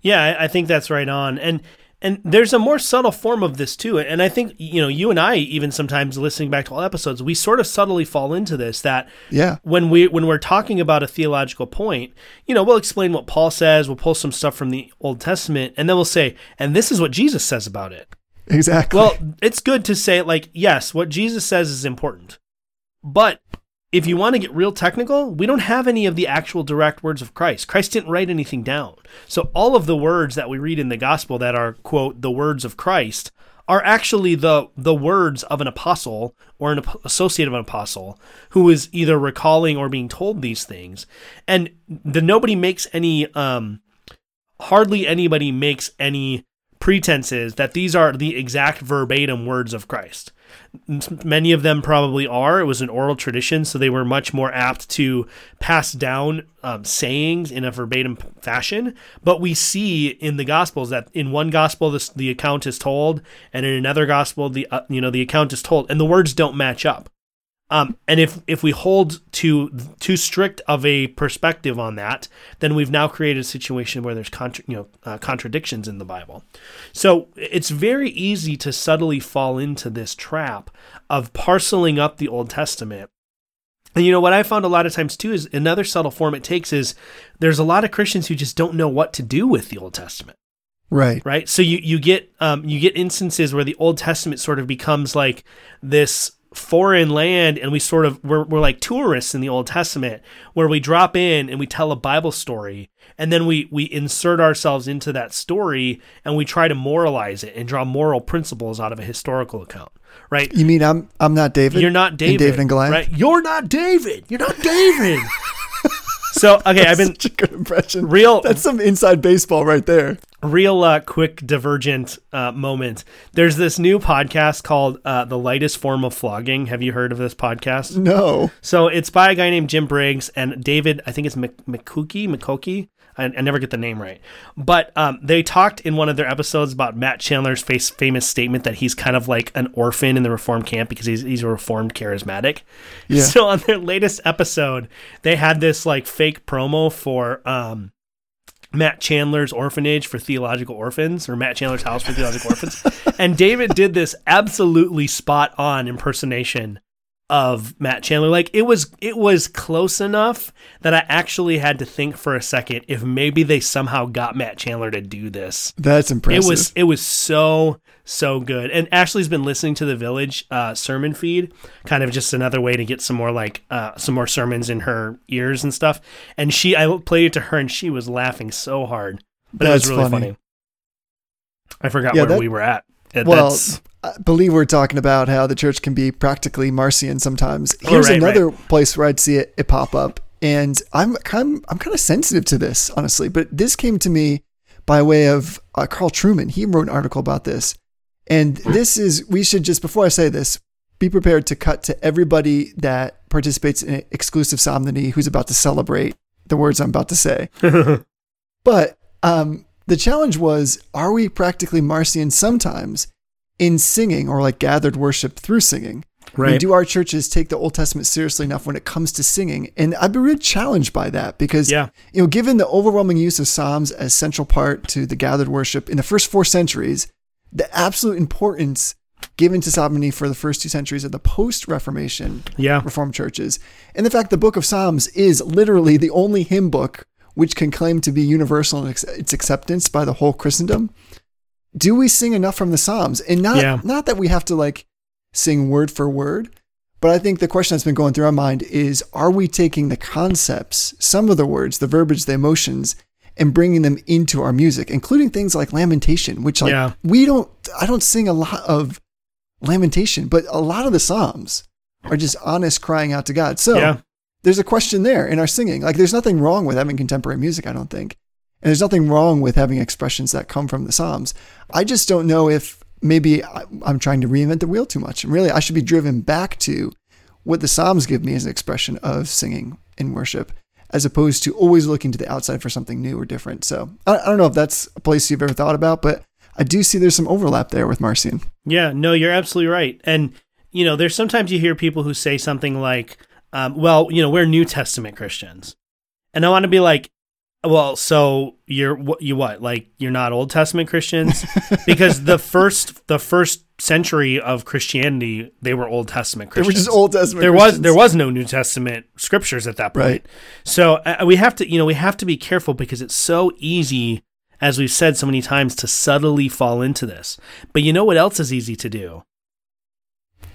yeah, I, I think that's right on, and and there's a more subtle form of this too, and I think you know you and I even sometimes listening back to all episodes, we sort of subtly fall into this that Yeah. when we when we're talking about a theological point, you know, we'll explain what Paul says, we'll pull some stuff from the Old Testament, and then we'll say, and this is what Jesus says about it. Exactly. Well, it's good to say like, yes, what Jesus says is important. But if you want to get real technical, we don't have any of the actual direct words of Christ. Christ didn't write anything down. So all of the words that we read in the gospel that are quote the words of Christ are actually the the words of an apostle or an associate of an apostle who is either recalling or being told these things. And the nobody makes any um hardly anybody makes any pretenses that these are the exact verbatim words of Christ. Many of them probably are. It was an oral tradition, so they were much more apt to pass down um, sayings in a verbatim fashion. But we see in the Gospels that in one Gospel the account is told, and in another Gospel the uh, you know the account is told, and the words don't match up. Um, and if if we hold to too strict of a perspective on that, then we've now created a situation where there's contra- you know uh, contradictions in the Bible. So it's very easy to subtly fall into this trap of parceling up the Old Testament. And you know what I found a lot of times too is another subtle form it takes is there's a lot of Christians who just don't know what to do with the Old Testament right. right? So you you get um, you get instances where the Old Testament sort of becomes like this foreign land, and we sort of we're we're like tourists in the Old Testament, where we drop in and we tell a Bible story, and then we we insert ourselves into that story, and we try to moralize it and draw moral principles out of a historical account, right? You mean I'm I'm not David? You're not David, David and Goliath? right? You're not David. You're not David. so okay, I've been Such a good impression. real That's some inside baseball right there. real uh, quick divergent uh, moment. There's this new podcast called uh, "The Lightest Form of Flogging." Have you heard of this podcast? No. So it's by a guy named Jim Briggs and David. I think it's Mc- McCookie, McCokie. I, I never get the name right, but um, they talked in one of their episodes about Matt Chandler's face, famous statement that he's kind of like an orphan in the Reformed camp because he's he's a Reformed charismatic. Yeah. So on their latest episode, they had this like fake promo for um, Matt Chandler's orphanage for theological orphans, or Matt Chandler's house for theological orphans. And David did this absolutely spot on impersonation of Matt Chandler. Like it was it was close enough that I actually had to think for a second if maybe they somehow got Matt Chandler to do this. That's impressive. It was it was so so good. And Ashley's been listening to the Village uh, sermon feed, kind of just another way to get some more like uh, some more sermons in her ears and stuff. And she, I played it to her, and she was laughing so hard, but That's it was really funny. funny. I forgot Yeah, where that- we were at. Well, that's- I believe we're talking about how the church can be practically Marcion sometimes. Oh, Here's right, another place where I'd see it, it pop up, and I'm kind of, I'm kind of sensitive to this, honestly. But this came to me by way of uh, Carl Trueman. He wrote an article about this, and this is we should just before I say this, be prepared to cut to everybody that participates in exclusive psalmody who's about to celebrate the words I'm about to say. But um, the challenge was are we practically Marcion sometimes in singing or like gathered worship through singing? I mean, do our churches take the Old Testament seriously enough when it comes to singing? And I've been really challenged by that because, Yeah. you know, given the overwhelming use of Psalms as central part to the gathered worship in the first four centuries, the absolute importance given to psalmody for the first two centuries of the post Reformation yeah, Reformed churches. And the fact the book of Psalms is literally the only hymn book which can claim to be universal in its acceptance by the whole Christendom. Do we sing enough from the Psalms? And not Yeah. not that we have to like sing word for word, but I think the question that's been going through our mind is are we taking the concepts, some of the words, the verbiage, the emotions and bringing them into our music, including things like lamentation, which like Yeah. we don't I don't sing a lot of lamentation, but a lot of the Psalms are just honest crying out to God. So yeah, there's a question there in our singing. Like there's nothing wrong with having contemporary music, I don't think. And there's nothing wrong with having expressions that come from the Psalms. I just don't know if maybe I'm trying to reinvent the wheel too much. And really, I should be driven back to what the Psalms give me as an expression of singing in worship, as opposed to always looking to the outside for something new or different. So I, I don't know if that's a place you've ever thought about, but I do see there's some overlap there with Marcion. Yeah, no, you're absolutely right. And you know, there's sometimes you hear people who say something like, um, "Well, you know, we're New Testament Christians," and I want to be like, "Well, so you're what? You what? Like you're not Old Testament Christians?" because the first the first century of Christianity, they were Old Testament Christians. They were just Old Testament. there was there was no New Testament scriptures at that point. Right. So uh, we have to you know we have to be careful because it's so easy as we've said so many times to subtly fall into this. But you know what else is easy to do?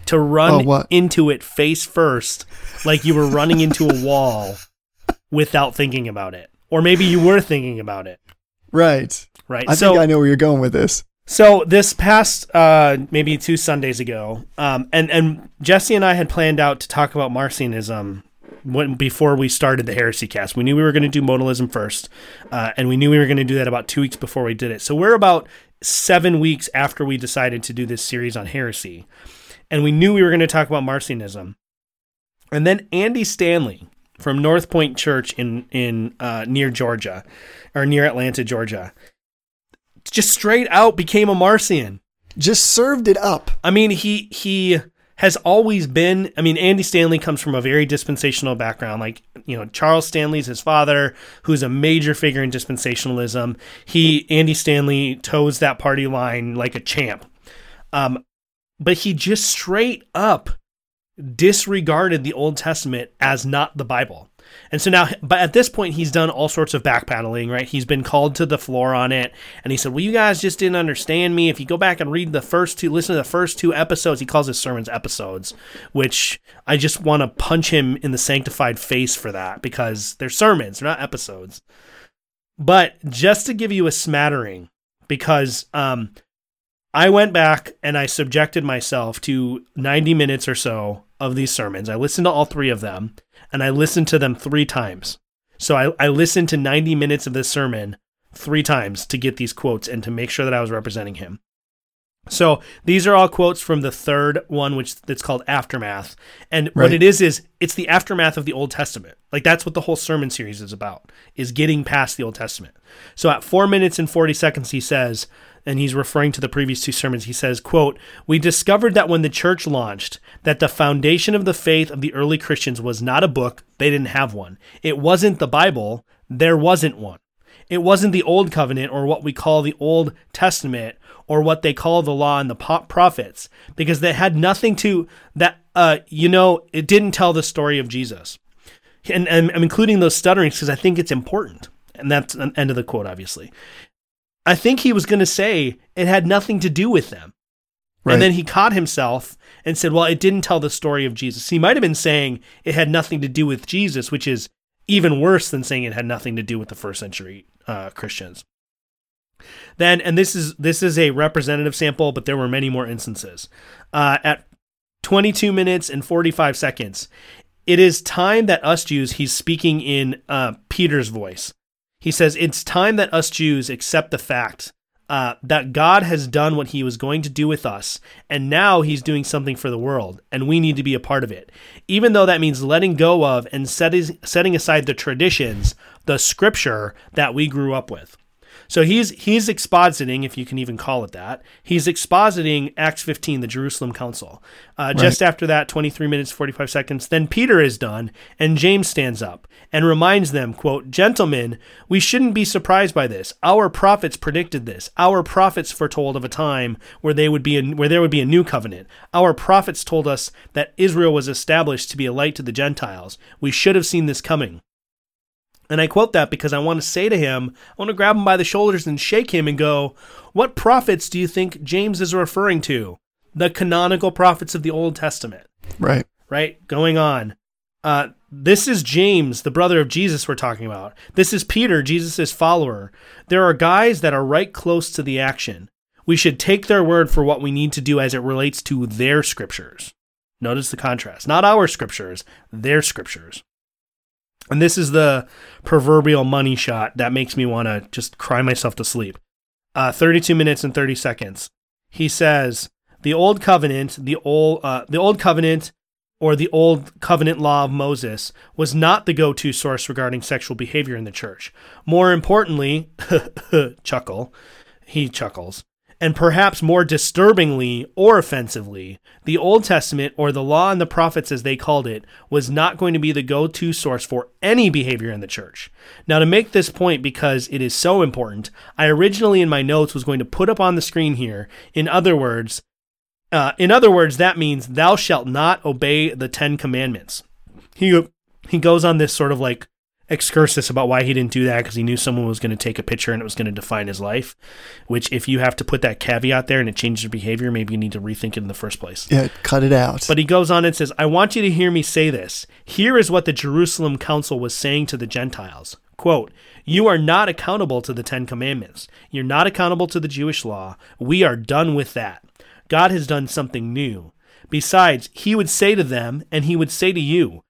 To Oh, run what? into it face first like you were running into a wall without thinking about it. Or maybe you were thinking about it, right. right? I so think I know where you're going with this. so this past uh, maybe two Sundays ago, um, and and Jesse and I had planned out to talk about Marcionism when before we started the Heresy Cast. We knew we were going to do modalism first, uh, and we knew we were going to do that about two weeks before we did it. So we're about seven weeks after we decided to do this series on heresy, and we knew we were going to talk about Marcionism. And then Andy Stanley from North Point Church in in uh, near Georgia, or near Atlanta, Georgia, just straight out became a Marcion. Just served it up. I mean, he he has always been. I mean, Andy Stanley comes from a very dispensational background. Like you know, Charles Stanley's his father, who's a major figure in dispensationalism. He Andy Stanley toes that party line like a champ. Um, but he just straight up disregarded the Old Testament as not the Bible. And so now, but at this point, he's done all sorts of backpedaling, right? He's been called to the floor on it. And he said, Well, you guys just didn't understand me. If you go back and read the first two, listen to the first two episodes, he calls his sermons episodes, which I just want to punch him in the sanctified face for that because they're sermons, they're not episodes. But just to give you a smattering, because um, I went back and I subjected myself to 90 minutes or so of these sermons. I listened to all three of them and I listened to them three times. So I, I listened to 90 minutes of this sermon three times to get these quotes and to make sure that I was representing him. So these are all quotes from the third one, which that's called Aftermath. And what it is is it's the aftermath of the Old Testament. Like that's what the whole sermon series is about, is getting past the Old Testament. So at four minutes and forty seconds, he says, and he's referring to the previous two sermons, he says, quote, We discovered that when the church launched, that the foundation of the faith of the early Christians was not a book, they didn't have one. It wasn't the Bible, there wasn't one. It wasn't the Old Covenant or what we call the Old Testament or what they call the law and the prophets because they had nothing to that uh you know it didn't tell the story of Jesus. And, and I'm including those stutterings because I think it's important. And that's the end of the quote obviously. I think he was going to say it had nothing to do with them. Right. And then he caught himself and said, well, it didn't tell the story of Jesus. He might have been saying it had nothing to do with Jesus, which is even worse than saying it had nothing to do with the first century uh, Christians. Then, and this is this is a representative sample, but there were many more instances. Uh, at 22 minutes and 45 seconds, it is time that us Jews. He's speaking in uh, Peter's voice. He says, It's time that us Jews accept the fact uh, that God has done what he was going to do with us, and now he's doing something for the world, and we need to be a part of it. Even though that means letting go of and setting, setting aside the traditions, the scripture that we grew up with. So he's he's expositing, if you can even call it that. He's expositing Acts 15, the Jerusalem Council. Uh, Just after that, 23 minutes 45 seconds, then Peter is done, and James stands up and reminds them, "quote Gentlemen, we shouldn't be surprised by this. Our prophets predicted this. Our prophets foretold of a time where they would be a, where there would be a new covenant. Our prophets told us that Israel was established to be a light to the Gentiles. We should have seen this coming." And I quote that because I want to say to him, I want to grab him by the shoulders and shake him and go, What prophets do you think James is referring to? The canonical prophets of the Old Testament, Right. right? Going on. Uh, this is James, the brother of Jesus, we're talking about. This is Peter, Jesus' follower. There are guys that are right close to the action. We should take their word for what we need to do as it relates to their scriptures. Notice the contrast. Not our scriptures, their scriptures. And this is the proverbial money shot that makes me want to just cry myself to sleep. Uh, 32 minutes and 30 seconds. He says, the old covenant, the old, uh, the old covenant or the old covenant law of Moses was not the go-to source regarding sexual behavior in the church. More importantly, chuckle, he chuckles, and perhaps more disturbingly or offensively, the Old Testament, or the law and the prophets as they called it, was not going to be the go to source for any behavior in the church. Now, to make this point, because it is so important, I originally in my notes was going to put up on the screen here, in other words, uh, in other words, that means thou shalt not obey the Ten Commandments. He he goes on this sort of like excursus about why he didn't do that because he knew someone was going to take a picture and it was going to define his life. Which, if you have to put that caveat there and it changes your behavior, maybe you need to rethink it in the first place. Yeah, cut it out. But he goes on and says, I want you to hear me say this. Here is what the Jerusalem Council was saying to the Gentiles. Quote, You are not accountable to the Ten Commandments. You're not accountable to the Jewish law. We are done with that. God has done something new. Besides, he would say to them, and he would say to you,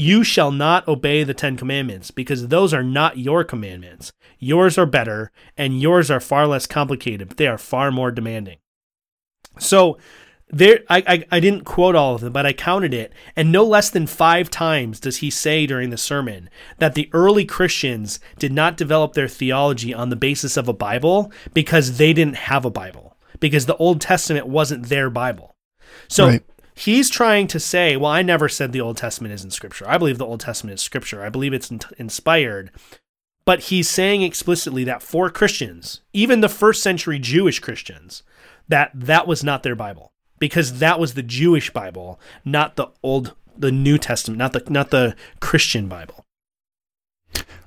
you shall not obey the Ten Commandments, because those are not your commandments. Yours are better, and yours are far less complicated, but they are far more demanding. So, there, I, I, I didn't quote all of them, but I counted it, and no less than five times does he say during the sermon that the early Christians did not develop their theology on the basis of a Bible because they didn't have a Bible, because the Old Testament wasn't their Bible. So Right. He's trying to say, well, I never said the Old Testament isn't scripture. I believe the Old Testament is scripture. I believe it's in- inspired. But he's saying explicitly that for Christians, even the first century Jewish Christians, that that was not their Bible because that was the Jewish Bible, not the old the New Testament, not the not the Christian Bible.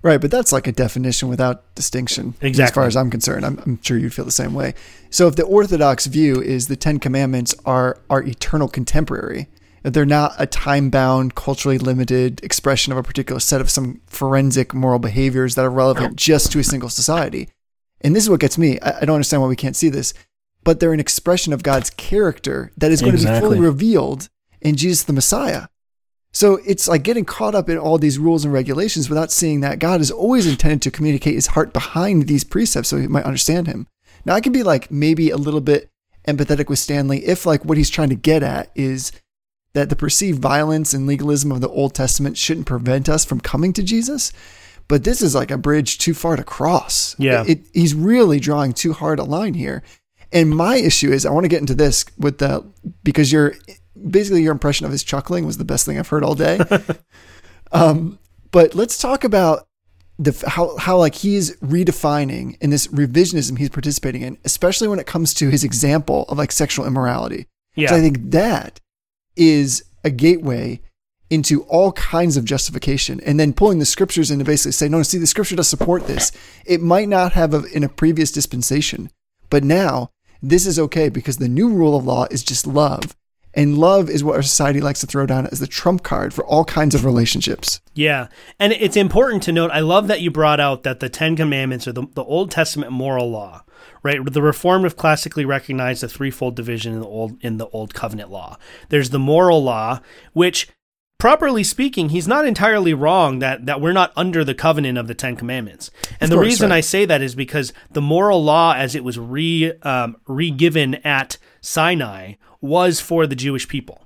Right, but that's like a definition without distinction. Exactly. As far as I'm concerned, I'm, I'm sure you'd feel the same way. So, if the Orthodox view is the Ten Commandments are our eternal contemporary, that they're not a time bound, culturally limited expression of a particular set of some forensic moral behaviors that are relevant just to a single society. And this is what gets me. I, I don't understand why we can't see this, but they're an expression of God's character that is going to be fully revealed in Jesus the Messiah. So it's like getting caught up in all these rules and regulations without seeing that God is always intended to communicate his heart behind these precepts so he might understand him. Now I can be like maybe a little bit empathetic with Stanley if like what he's trying to get at is that the perceived violence and legalism of the Old Testament shouldn't prevent us from coming to Jesus. But this is like a bridge too far to cross. Yeah. It, he's really drawing too hard a line here. And my issue is I want to get into this with the because your basically your impression of his chuckling was the best thing I've heard all day. um, but let's talk about the how how like he's redefining in this revisionism he's participating in, especially when it comes to his example of like sexual immorality. Yeah. I think that is a gateway into all kinds of justification and then pulling the scriptures in to basically say, no, see, the scripture does support this. It might not have a, in a previous dispensation, but now this is okay because the new rule of law is just love. And love is what our society likes to throw down as the trump card for all kinds of relationships. Yeah. And it's important to note, I love that you brought out that the Ten Commandments are the, the Old Testament moral law, right? The Reformed have classically recognized a threefold division in the old in the Old Covenant law. There's the moral law, which properly speaking, he's not entirely wrong that, that we're not under the covenant of the Ten Commandments. And the course, reason right. I say that is because the moral law, as it was re um, re-given at Sinai, was for the Jewish people.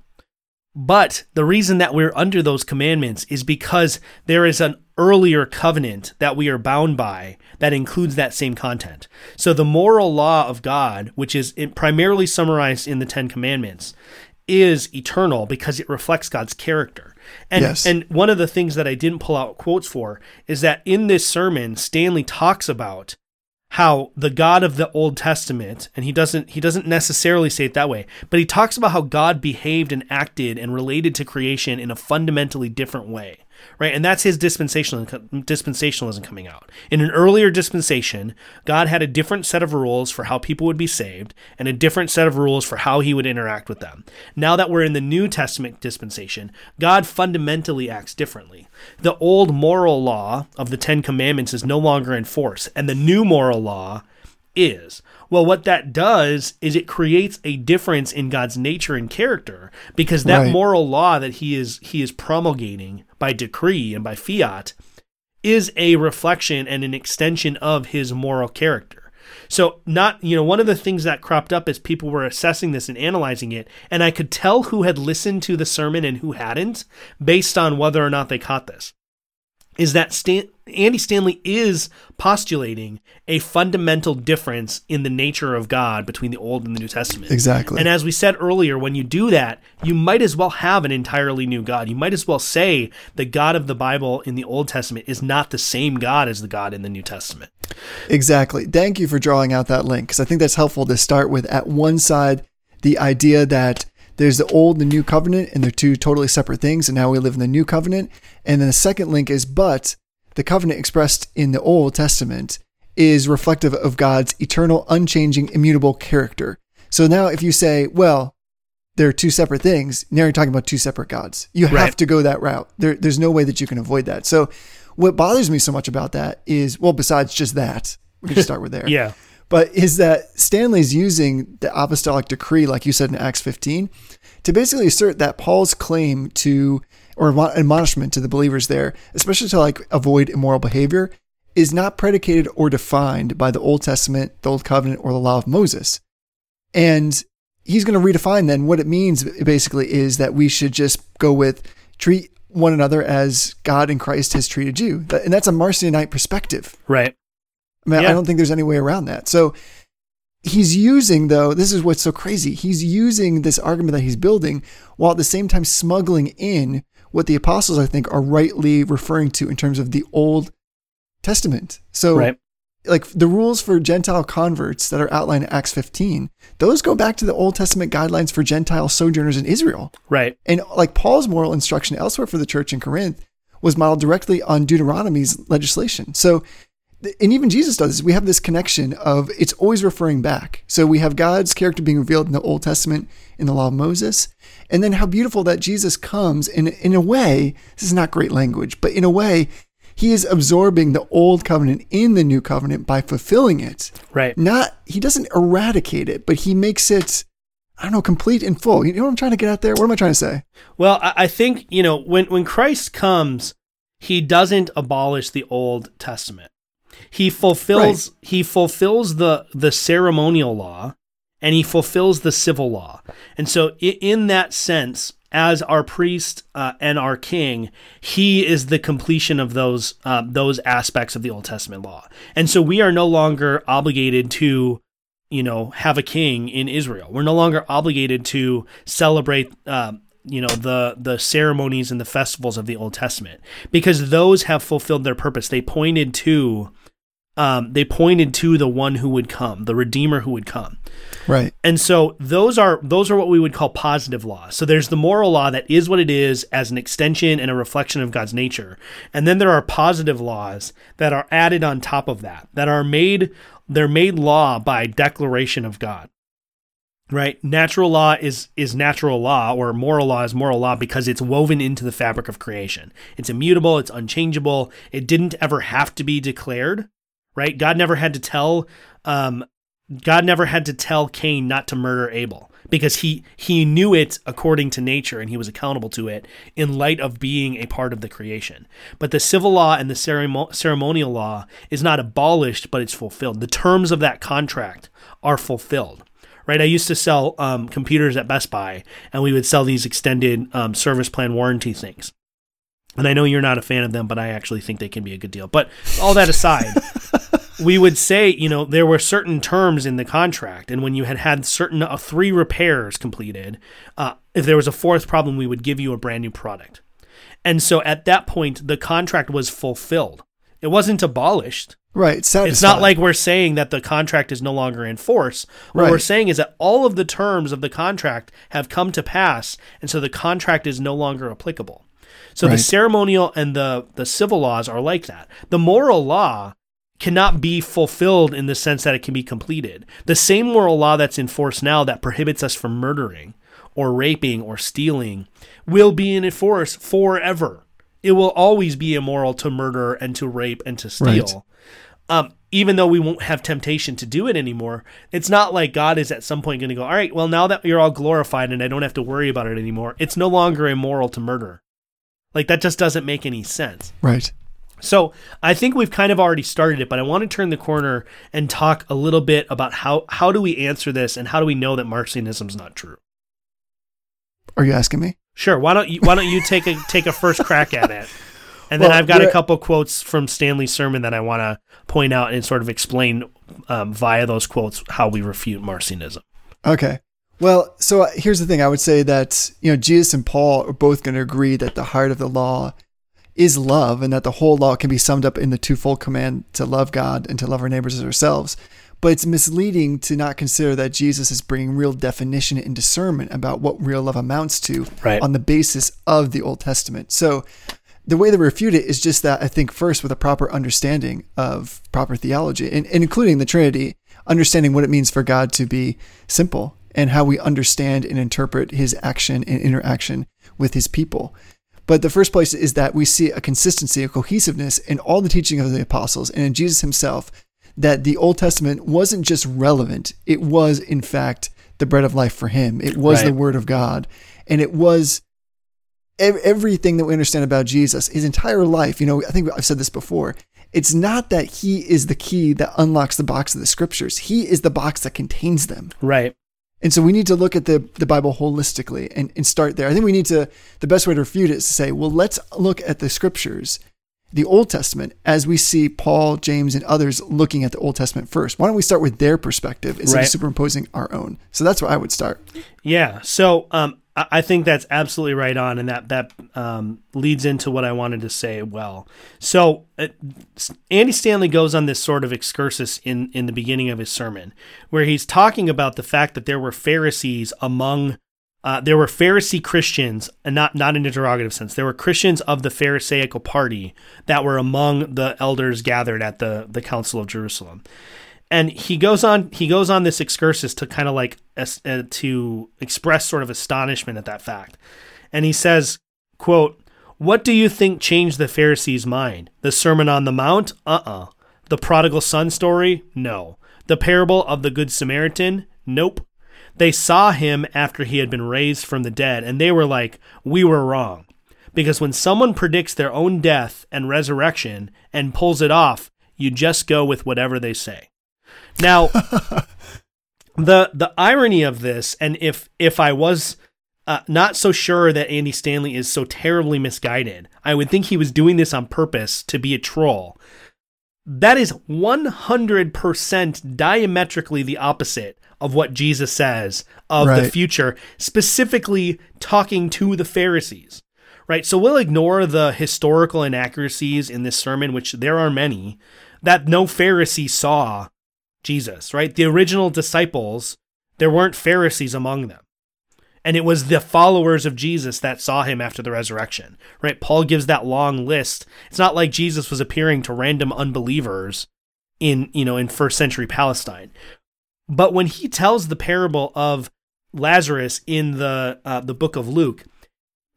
But the reason that we're under those commandments is because there is an earlier covenant that we are bound by that includes that same content. So the moral law of God, which is primarily summarized in the Ten Commandments, is eternal because it reflects God's character. And Yes. and one of the things that I didn't pull out quotes for is that in this sermon Stanley talks about how the God of the Old Testament, and he doesn't he doesn't necessarily say it that way, but he talks about how God behaved and acted and related to creation in a fundamentally different way. Right? And that's his dispensational dispensationalism coming out. In an earlier dispensation, God had a different set of rules for how people would be saved and a different set of rules for how he would interact with them. Now that we're in the New Testament dispensation, God fundamentally acts differently. The old moral law of the 10 commandments is no longer in force, and the new moral law is. Well, what that does is it creates a difference in God's nature and character because that Right. moral law that he is he is promulgating by decree and by fiat is a reflection and an extension of his moral character. So not, you know, one of the things that cropped up as people were assessing this and analyzing it, and I could tell who had listened to the sermon and who hadn't based on whether or not they caught this. Is that Stan- Andy Stanley is postulating a fundamental difference in the nature of God between the Old and the New Testament. Exactly. And as we said earlier, when you do that, you might as well have an entirely new God. You might as well say the God of the Bible in the Old Testament is not the same God as the God in the New Testament. Exactly. Thank you for drawing out that link because I think that's helpful to start with. At one side, the idea that there's the old and the new covenant, and they're two totally separate things, and now we live in the new covenant. And then the second link is, but the covenant expressed in the Old Testament is reflective of God's eternal, unchanging, immutable character. So now, if you say, well, they're two separate things, now you're talking about two separate gods. You have Right. to go that route. There, there's no way that you can avoid that. So, what bothers me so much about that is, well, besides just that, we can just start with there Yeah. But is that Stanley's using the apostolic decree, like you said in Acts 15, to basically assert that Paul's claim to, or admo- admonishment to the believers there, especially to like avoid immoral behavior, is not predicated or defined by the Old Testament, the Old Covenant, or the law of Moses. And he's going to redefine then what it means basically is that we should just go with treat one another as God in Christ has treated you. And that's a Marcionite perspective. Right. I mean, Yeah. I don't think there's any way around that. So he's using, though, this is what's so crazy. He's using this argument that he's building while at the same time smuggling in what the apostles, I think, are rightly referring to in terms of the Old Testament. So, Right. like the rules for Gentile converts that are outlined in Acts 15, those go back to the Old Testament guidelines for Gentile sojourners in Israel. Right. And like Paul's moral instruction elsewhere for the church in Corinth was modeled directly on Deuteronomy's legislation. So, and even Jesus does this. We have this connection of it's always referring back. So we have God's character being revealed in the Old Testament in the law of Moses. And then how beautiful that Jesus comes in in a way, this is not great language, but in a way, he is absorbing the old covenant in the new covenant by fulfilling it. Right. Not he doesn't eradicate it, but he makes it I don't know, complete and full. You know what I'm trying to get at there? What am I trying to say? Well, I, I think, you know, when, when Christ comes, he doesn't abolish the Old Testament. He fulfills he fulfills the the ceremonial law and he fulfills the civil law. And so in that sense, as our priest uh, and our king, he is the completion of those uh, those aspects of the Old Testament law. And so we are no longer obligated to you know have a king in Israel. We're no longer obligated to celebrate um, you know the the ceremonies and the festivals of the Old Testament because those have fulfilled their purpose. They pointed to um, they pointed to the one who would come, the Redeemer who would come. Right. And so those are those are what we would call positive laws. So there's the moral law that is what it is as an extension and a reflection of God's nature. And then there are positive laws that are added on top of that, that are made they're made law by declaration of God. Right? Natural law is is natural law or moral law is moral law because it's woven into the fabric of creation. It's immutable, it's unchangeable. It didn't ever have to be declared, right? God never had to tell um God never had to tell Cain not to murder Abel because he he knew it according to nature and he was accountable to it in light of being a part of the creation. But the civil law and the ceremo- ceremonial law is not abolished, but it's fulfilled. The terms of that contract are fulfilled. Right, I used to sell um, computers at Best Buy, and we would sell these extended um, service plan warranty things. And I know you're not a fan of them, but I actually think they can be a good deal. But all that aside, we would say, you know, there were certain terms in the contract, and when you had had certain uh, three repairs completed, uh, if there was a fourth problem, we would give you a brand new product. And so at that point, the contract was fulfilled. It wasn't abolished. Right. Satisfied. It's not like we're saying that the contract is no longer in force. What Right. we're saying is that all of the terms of the contract have come to pass, and so the contract is no longer applicable. So the ceremonial and the the civil laws are like that. The moral law cannot be fulfilled in the sense that it can be completed. The same moral law that's in force now that prohibits us from murdering or raping or stealing will be in force forever. It will always be immoral to murder and to rape and to steal. Right. um, even though we won't have temptation to do it anymore, it's not like God is at some point going to go, all right, well, now that you're all glorified and I don't have to worry about it anymore, it's no longer immoral to murder. Like, that just doesn't make any sense. Right. So I think we've kind of already started it, but I want to turn the corner and talk a little bit about how, how do we answer this and how do we know that Marcionism is not true? Are you asking me? Sure. Why don't you, why don't you take a, take a first crack at it? And then Well, I've got a couple quotes from Stanley's sermon that I want to point out and sort of explain um, via those quotes how we refute Marcionism. Okay. Well, so uh, here's the thing. I would say that, you know, Jesus and Paul are both going to agree that the heart of the law is love and that the whole law can be summed up in the twofold command to love God and to love our neighbors as ourselves. But it's misleading to not consider that Jesus is bringing real definition and discernment about what real love amounts to Right. on the basis of the Old Testament. So the way to refute it is just that I think first with a proper understanding of proper theology, and, and including the Trinity, understanding what it means for God to be simple and how we understand and interpret his action and interaction with his people. But the first place is that we see a consistency, a cohesiveness in all the teaching of the apostles and in Jesus himself, that the Old Testament wasn't just relevant, it was, in fact, the bread of life for him. It was Right. the word of God. And it was everything that we understand about Jesus, his entire life. You know, I think I've said this before. It's not that he is the key that unlocks the box of the scriptures, he is the box that contains them. Right. And so we need to look at the, the Bible holistically and, and start there. I think we need to, the best way to refute it is to say, well, let's look at the scriptures, the Old Testament, as we see Paul, James, and others looking at the Old Testament first. Why don't we start with their perspective instead Right. of superimposing our own? So that's where I would start. Yeah. So um, I think that's absolutely right on, and that that um, leads into what I wanted to say. Well, so uh, Andy Stanley goes on this sort of excursus in in the beginning of his sermon, where he's talking about the fact that there were Pharisees among. Uh, there were Pharisee Christians, and not not in a derogative sense. There were Christians of the Pharisaical party that were among the elders gathered at the the Council of Jerusalem and he goes on he goes on this excursus to kind of like uh, to express sort of astonishment at that fact. And he says quote what do you think changed the pharisees mind? The sermon on the mount? Uh-uh. The prodigal son story? No. The parable of the good samaritan? Nope. They saw him after he had been raised from the dead and they were like we were wrong. Because when someone predicts their own death and resurrection and pulls it off you just go with whatever they say now, the the irony of this, and if if I was uh, not so sure that Andy Stanley is so terribly misguided, I would think he was doing this on purpose to be a troll. That is 100% diametrically the opposite of what Jesus says of the future, specifically talking to the Pharisees. Right? So we'll ignore the historical inaccuracies in this sermon, which there are many, that no Pharisee saw Jesus, right? The original disciples, there weren't Pharisees among them. And it was the followers of Jesus that saw him after the resurrection, right? Paul gives that long list. It's not like Jesus was appearing to random unbelievers in, you know, in first century Palestine. But when he tells the parable of Lazarus in the uh, the book of Luke,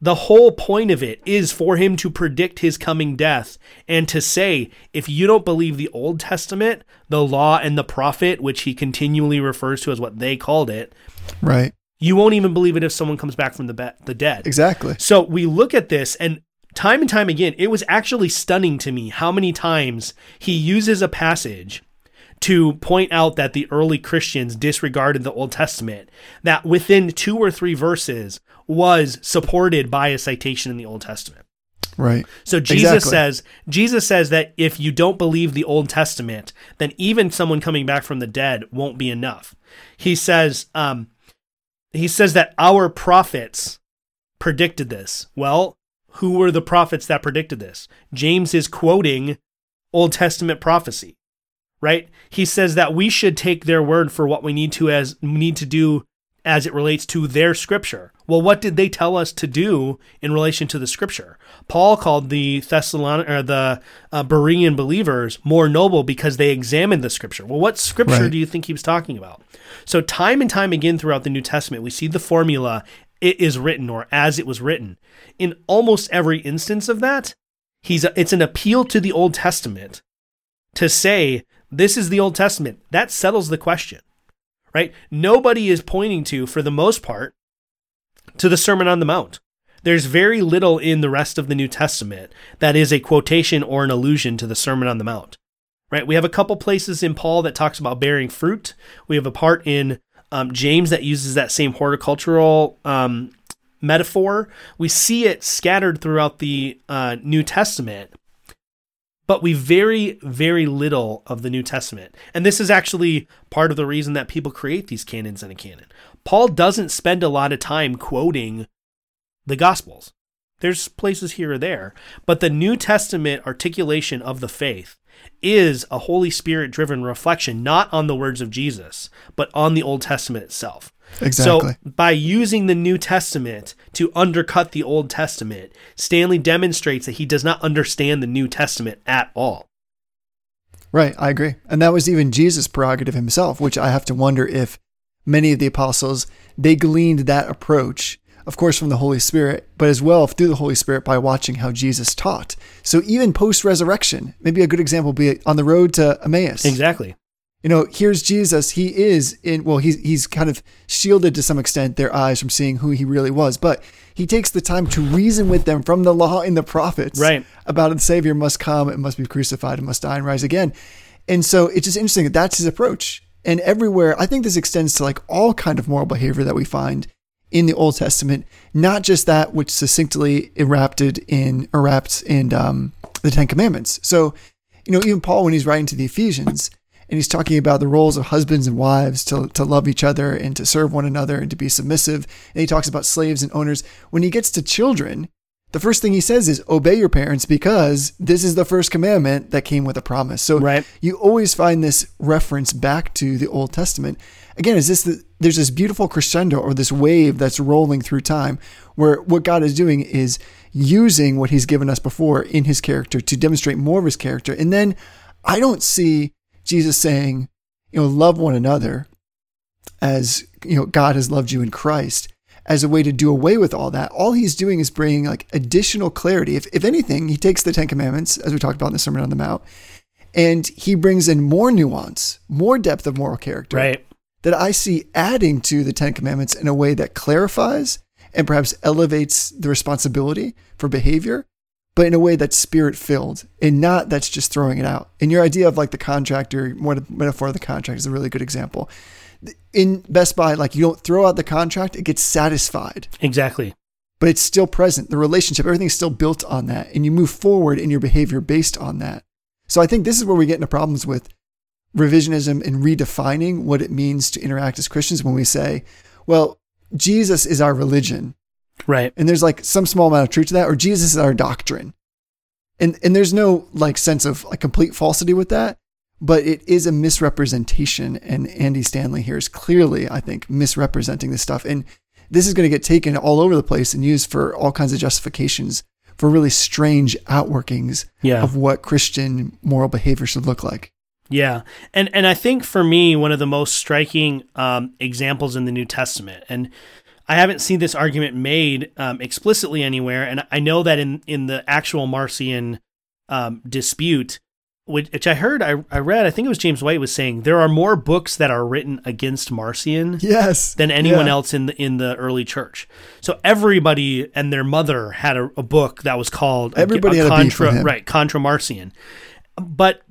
the whole point of it is for him to predict his coming death and to say, if you don't believe the Old Testament, the law and the prophet, which he continually refers to as what they called it, Right. you won't even believe it if someone comes back from the, be- the dead. Exactly. So we look at this, and time and time again, it was actually stunning to me how many times he uses a passage to point out that the early Christians disregarded the Old Testament, that within two or three verses was supported by a citation in the Old Testament. Right. So Jesus Exactly. says Jesus says that if you don't believe the Old Testament, then even someone coming back from the dead won't be enough. He says um, he says that our prophets predicted this. Well, who were the prophets that predicted this? James is quoting Old Testament prophecy, right? He says that we should take their word for what we need to as need to do as it relates to their scripture. Well, what did they tell us to do in relation to the scripture? Paul called the Thessalonian or the uh, Berean believers more noble because they examined the scripture. Well, what scripture Right. do you think he was talking about? So, time and time again throughout the New Testament, we see the formula "it is written" or "as it was written." In almost every instance of that, he's a, it's an appeal to the Old Testament to say this is the Old Testament, that settles the question, right? Nobody is pointing to, for the most part, to the Sermon on the Mount. There's very little in the rest of the New Testament that is a quotation or an allusion to the Sermon on the Mount, right? We have a couple places in Paul that talks about bearing fruit. We have a part in um, James that uses that same horticultural um, metaphor. We see it scattered throughout the uh, New Testament, but we very, very little of the New Testament. And this is actually part of the reason that people create these canons in a canon. Paul doesn't spend a lot of time quoting the Gospels. There's places here or there, but the New Testament articulation of the faith is a Holy Spirit driven reflection, not on the words of Jesus, but on the Old Testament itself. Exactly. So, by using the New Testament to undercut the Old Testament, Stanley demonstrates that he does not understand the New Testament at all. Right, I agree. And that was even Jesus' prerogative himself, which I have to wonder if many of the apostles they gleaned that approach of course, from the Holy Spirit, but as well through the Holy Spirit by watching how Jesus taught. So even post resurrection, maybe a good example would be on the road to Emmaus. Exactly. You know, here's Jesus. He is in, well, he's, he's kind of shielded to some extent their eyes from seeing who he really was, but he takes the time to reason with them from the law and the prophets Right. about the Savior must come and must be crucified and must die and rise again. And so it's just interesting that that's his approach. And everywhere, I think this extends to like all kind of moral behavior that we find in the Old Testament, not just that which succinctly erupted in erapted in um, the Ten Commandments. So, you know, even Paul, when he's writing to the Ephesians, and he's talking about the roles of husbands and wives to, to love each other and to serve one another and to be submissive. And he talks about slaves and owners. When he gets to children, the first thing he says is obey your parents because this is the first commandment that came with a promise. So Right. you always find this reference back to the Old Testament. Again, is this the, there's this beautiful crescendo or this wave that's rolling through time where what God is doing is using what he's given us before in his character to demonstrate more of his character. And then I don't see Jesus saying, you know, love one another as, you know, God has loved you in Christ as a way to do away with all that. All he's doing is bringing like additional clarity. If, if anything, he takes the Ten Commandments, as we talked about in the Sermon on the Mount, and he brings in more nuance, more depth of moral character Right. that I see adding to the Ten Commandments in a way that clarifies and perhaps elevates the responsibility for behavior, but in a way that's spirit filled and not that's just throwing it out. And your idea of like the contractor, metaphor of the contract is a really good example. In Best Buy, like you don't throw out the contract, it gets satisfied, Exactly. but it's still present. The relationship, everything's still built on that. And you move forward in your behavior based on that. So I think this is where we get into problems with revisionism and redefining what it means to interact as Christians when we say, well, Jesus is our religion. Right. And there's like some small amount of truth to that, or Jesus is our doctrine. And and there's no like sense of like complete falsity with that, but it is a misrepresentation. And Andy Stanley here is clearly, I think, misrepresenting this stuff. And this is going to get taken all over the place and used for all kinds of justifications for really strange outworkings Yeah. of what Christian moral behavior should look like. Yeah, and and I think for me one of the most striking um, examples in the New Testament, and I haven't seen this argument made um, explicitly anywhere, and I know that in in the actual Marcion um, dispute, which, I heard, I, I read, I think it was James White was saying there are more books that are written against Marcion Yes. than anyone Yeah. else in the in the early church. So everybody and their mother had a, a book that was called Everybody a beef contra right contra Marcion. But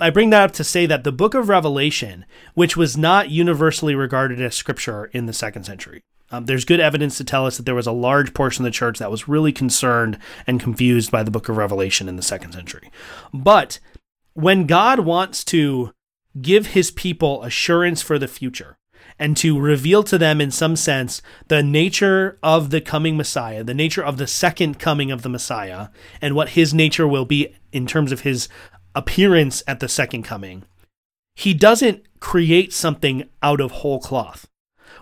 I bring that up to say that the book of Revelation, which was not universally regarded as scripture in the second century, um, there's good evidence to tell us that there was a large portion of the church that was really concerned and confused by the book of Revelation in the second century. But when God wants to give his people assurance for the future and to reveal to them, in some sense, the nature of the coming Messiah, the nature of the second coming of the Messiah, and what his nature will be in terms of his appearance at the second coming, he doesn't create something out of whole cloth.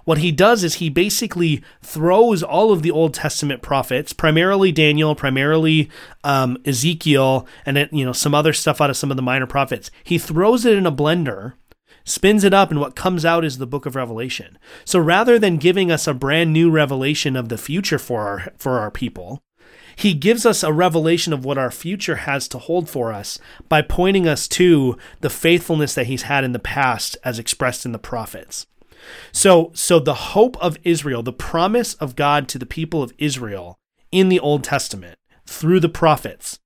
What he does is he basically throws all of the Old Testament prophets, primarily Daniel, primarily um, Ezekiel, and it, you know some other stuff out of some of the minor prophets. He throws it in a blender, spins it up, and what comes out is the Book of Revelation. So rather than giving us a brand new revelation of the future for our for our people, he gives us a revelation of what our future has to hold for us by pointing us to the faithfulness that he's had in the past as expressed in the prophets. So, so the hope of Israel, the promise of God to the people of Israel in the Old Testament through the prophets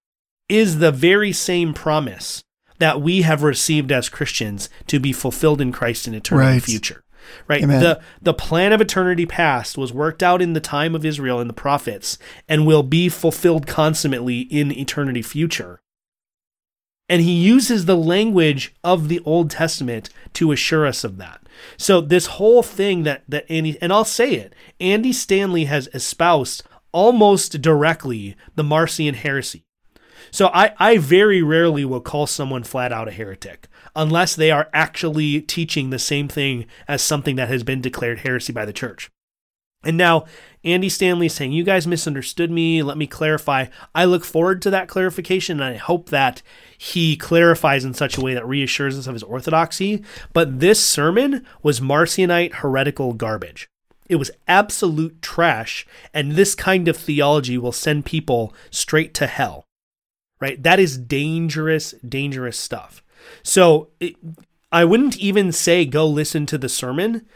is the very same promise that we have received as Christians to be fulfilled in Christ in eternity Right. future. Right? Amen. The the plan of eternity past was worked out in the time of Israel and the prophets and will be fulfilled consummately in eternity future. And he uses the language of the Old Testament to assure us of that. So this whole thing that that Andy and I'll say it, Andy Stanley has espoused almost directly the Marcion heresy. So I, I very rarely will call someone flat out a heretic unless they are actually teaching the same thing as something that has been declared heresy by the church. And now Andy Stanley saying, You guys misunderstood me. Let me clarify. I look forward to that clarification and I hope that he clarifies in such a way that reassures us of his orthodoxy. But this sermon was Marcionite heretical garbage. It was absolute trash. And this kind of theology will send people straight to hell right? That is dangerous, dangerous stuff. So it, I wouldn't even say go listen to the sermon.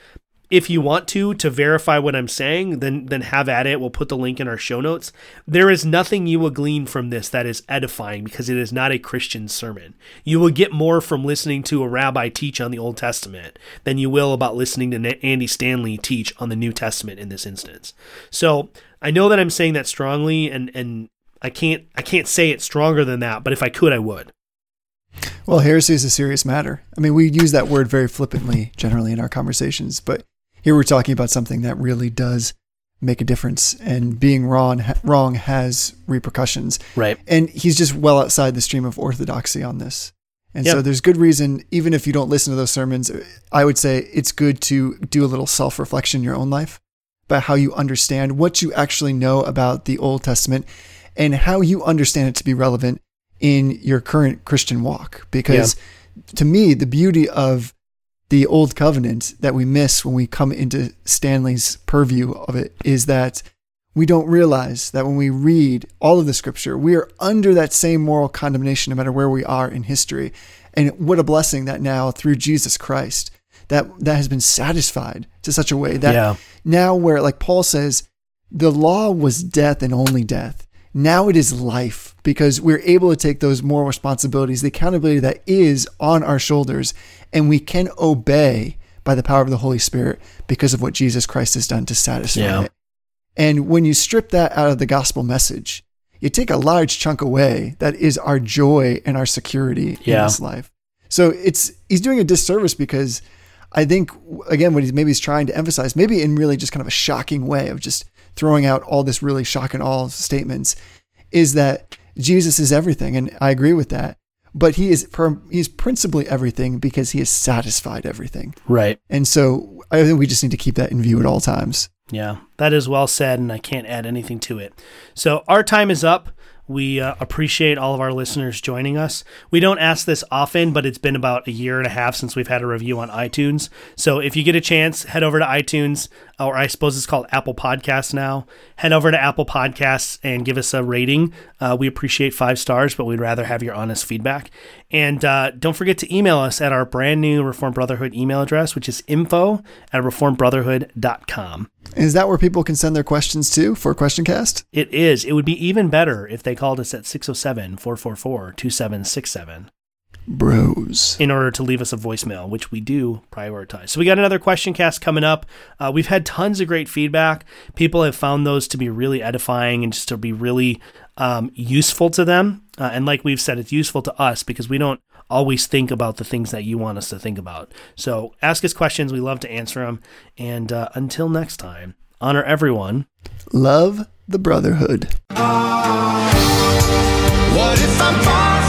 If you want to to verify what I'm saying, then then have at it. We'll put the link in our show notes. There is nothing you will glean from this that is edifying because it is not a Christian sermon. You will get more from listening to a rabbi teach on the Old Testament than you will about listening to Andy Stanley teach on the New Testament in this instance. So I know that I'm saying that strongly, and and I can't I can't say it stronger than that, but if I could, I would. Well, heresy is a serious matter. I mean, we use that word very flippantly generally in our conversations, but here we're talking about something that really does make a difference, and being wrong wrong has repercussions. Right. And he's just well outside the stream of orthodoxy on this. And so there's good reason, even if you don't listen to those sermons, I would say it's good to do a little self reflection in your own life about how you understand what you actually know about the Old Testament and how you understand it to be relevant in your current Christian walk. Because to me, the beauty of the Old Covenant that we miss when we come into Stanley's purview of it is that we don't realize that when we read all of the scripture, we are under that same moral condemnation no matter where we are in history. And what a blessing that now through Jesus Christ, that that has been satisfied to such a way that Yeah. now where like Paul says, the law was death and only death. Now it is life because we're able to take those moral responsibilities, the accountability that is on our shoulders, and we can obey by the power of the Holy Spirit because of what Jesus Christ has done to satisfy Yeah. it. And when you strip that out of the gospel message, you take a large chunk away that is our joy and our security Yeah. in this life. So it's he's doing a disservice because I think again what he's maybe he's trying to emphasize, maybe in really just kind of a shocking way of just throwing out all this really shock and awe statements, is that Jesus is everything, and I agree with that. But he is he's principally everything because he has satisfied everything, Right. and so I think we just need to keep that in view at all times. Yeah, that is well said, and I can't add anything to it. So our time is up. We uh, appreciate all of our listeners joining us. We don't ask this often, but it's been about a year and a half since we've had a review on iTunes. So if you get a chance, head over to iTunes, or I suppose it's called Apple Podcasts now. Head over to Apple Podcasts and give us a rating. Uh, we appreciate five stars, but we'd rather have your honest feedback. And uh, don't forget to email us at our brand new Reformed Brotherhood email address, which is info at reformedbrotherhood.com. Is that where people can send their questions to for Question Cast? It is. It would be even better if they called us at 607 444 2767 Bros. in order to leave us a voicemail, which we do prioritize. So we got another question cast coming up. Uh, we've had tons of great feedback. People have found those to be really edifying and just to be really um, useful to them. Uh, and like we've said, it's useful to us because we don't always think about the things that you want us to think about. So ask us questions. We love to answer them. And uh, until next time, honor everyone. Love the Brotherhood. What if I'm far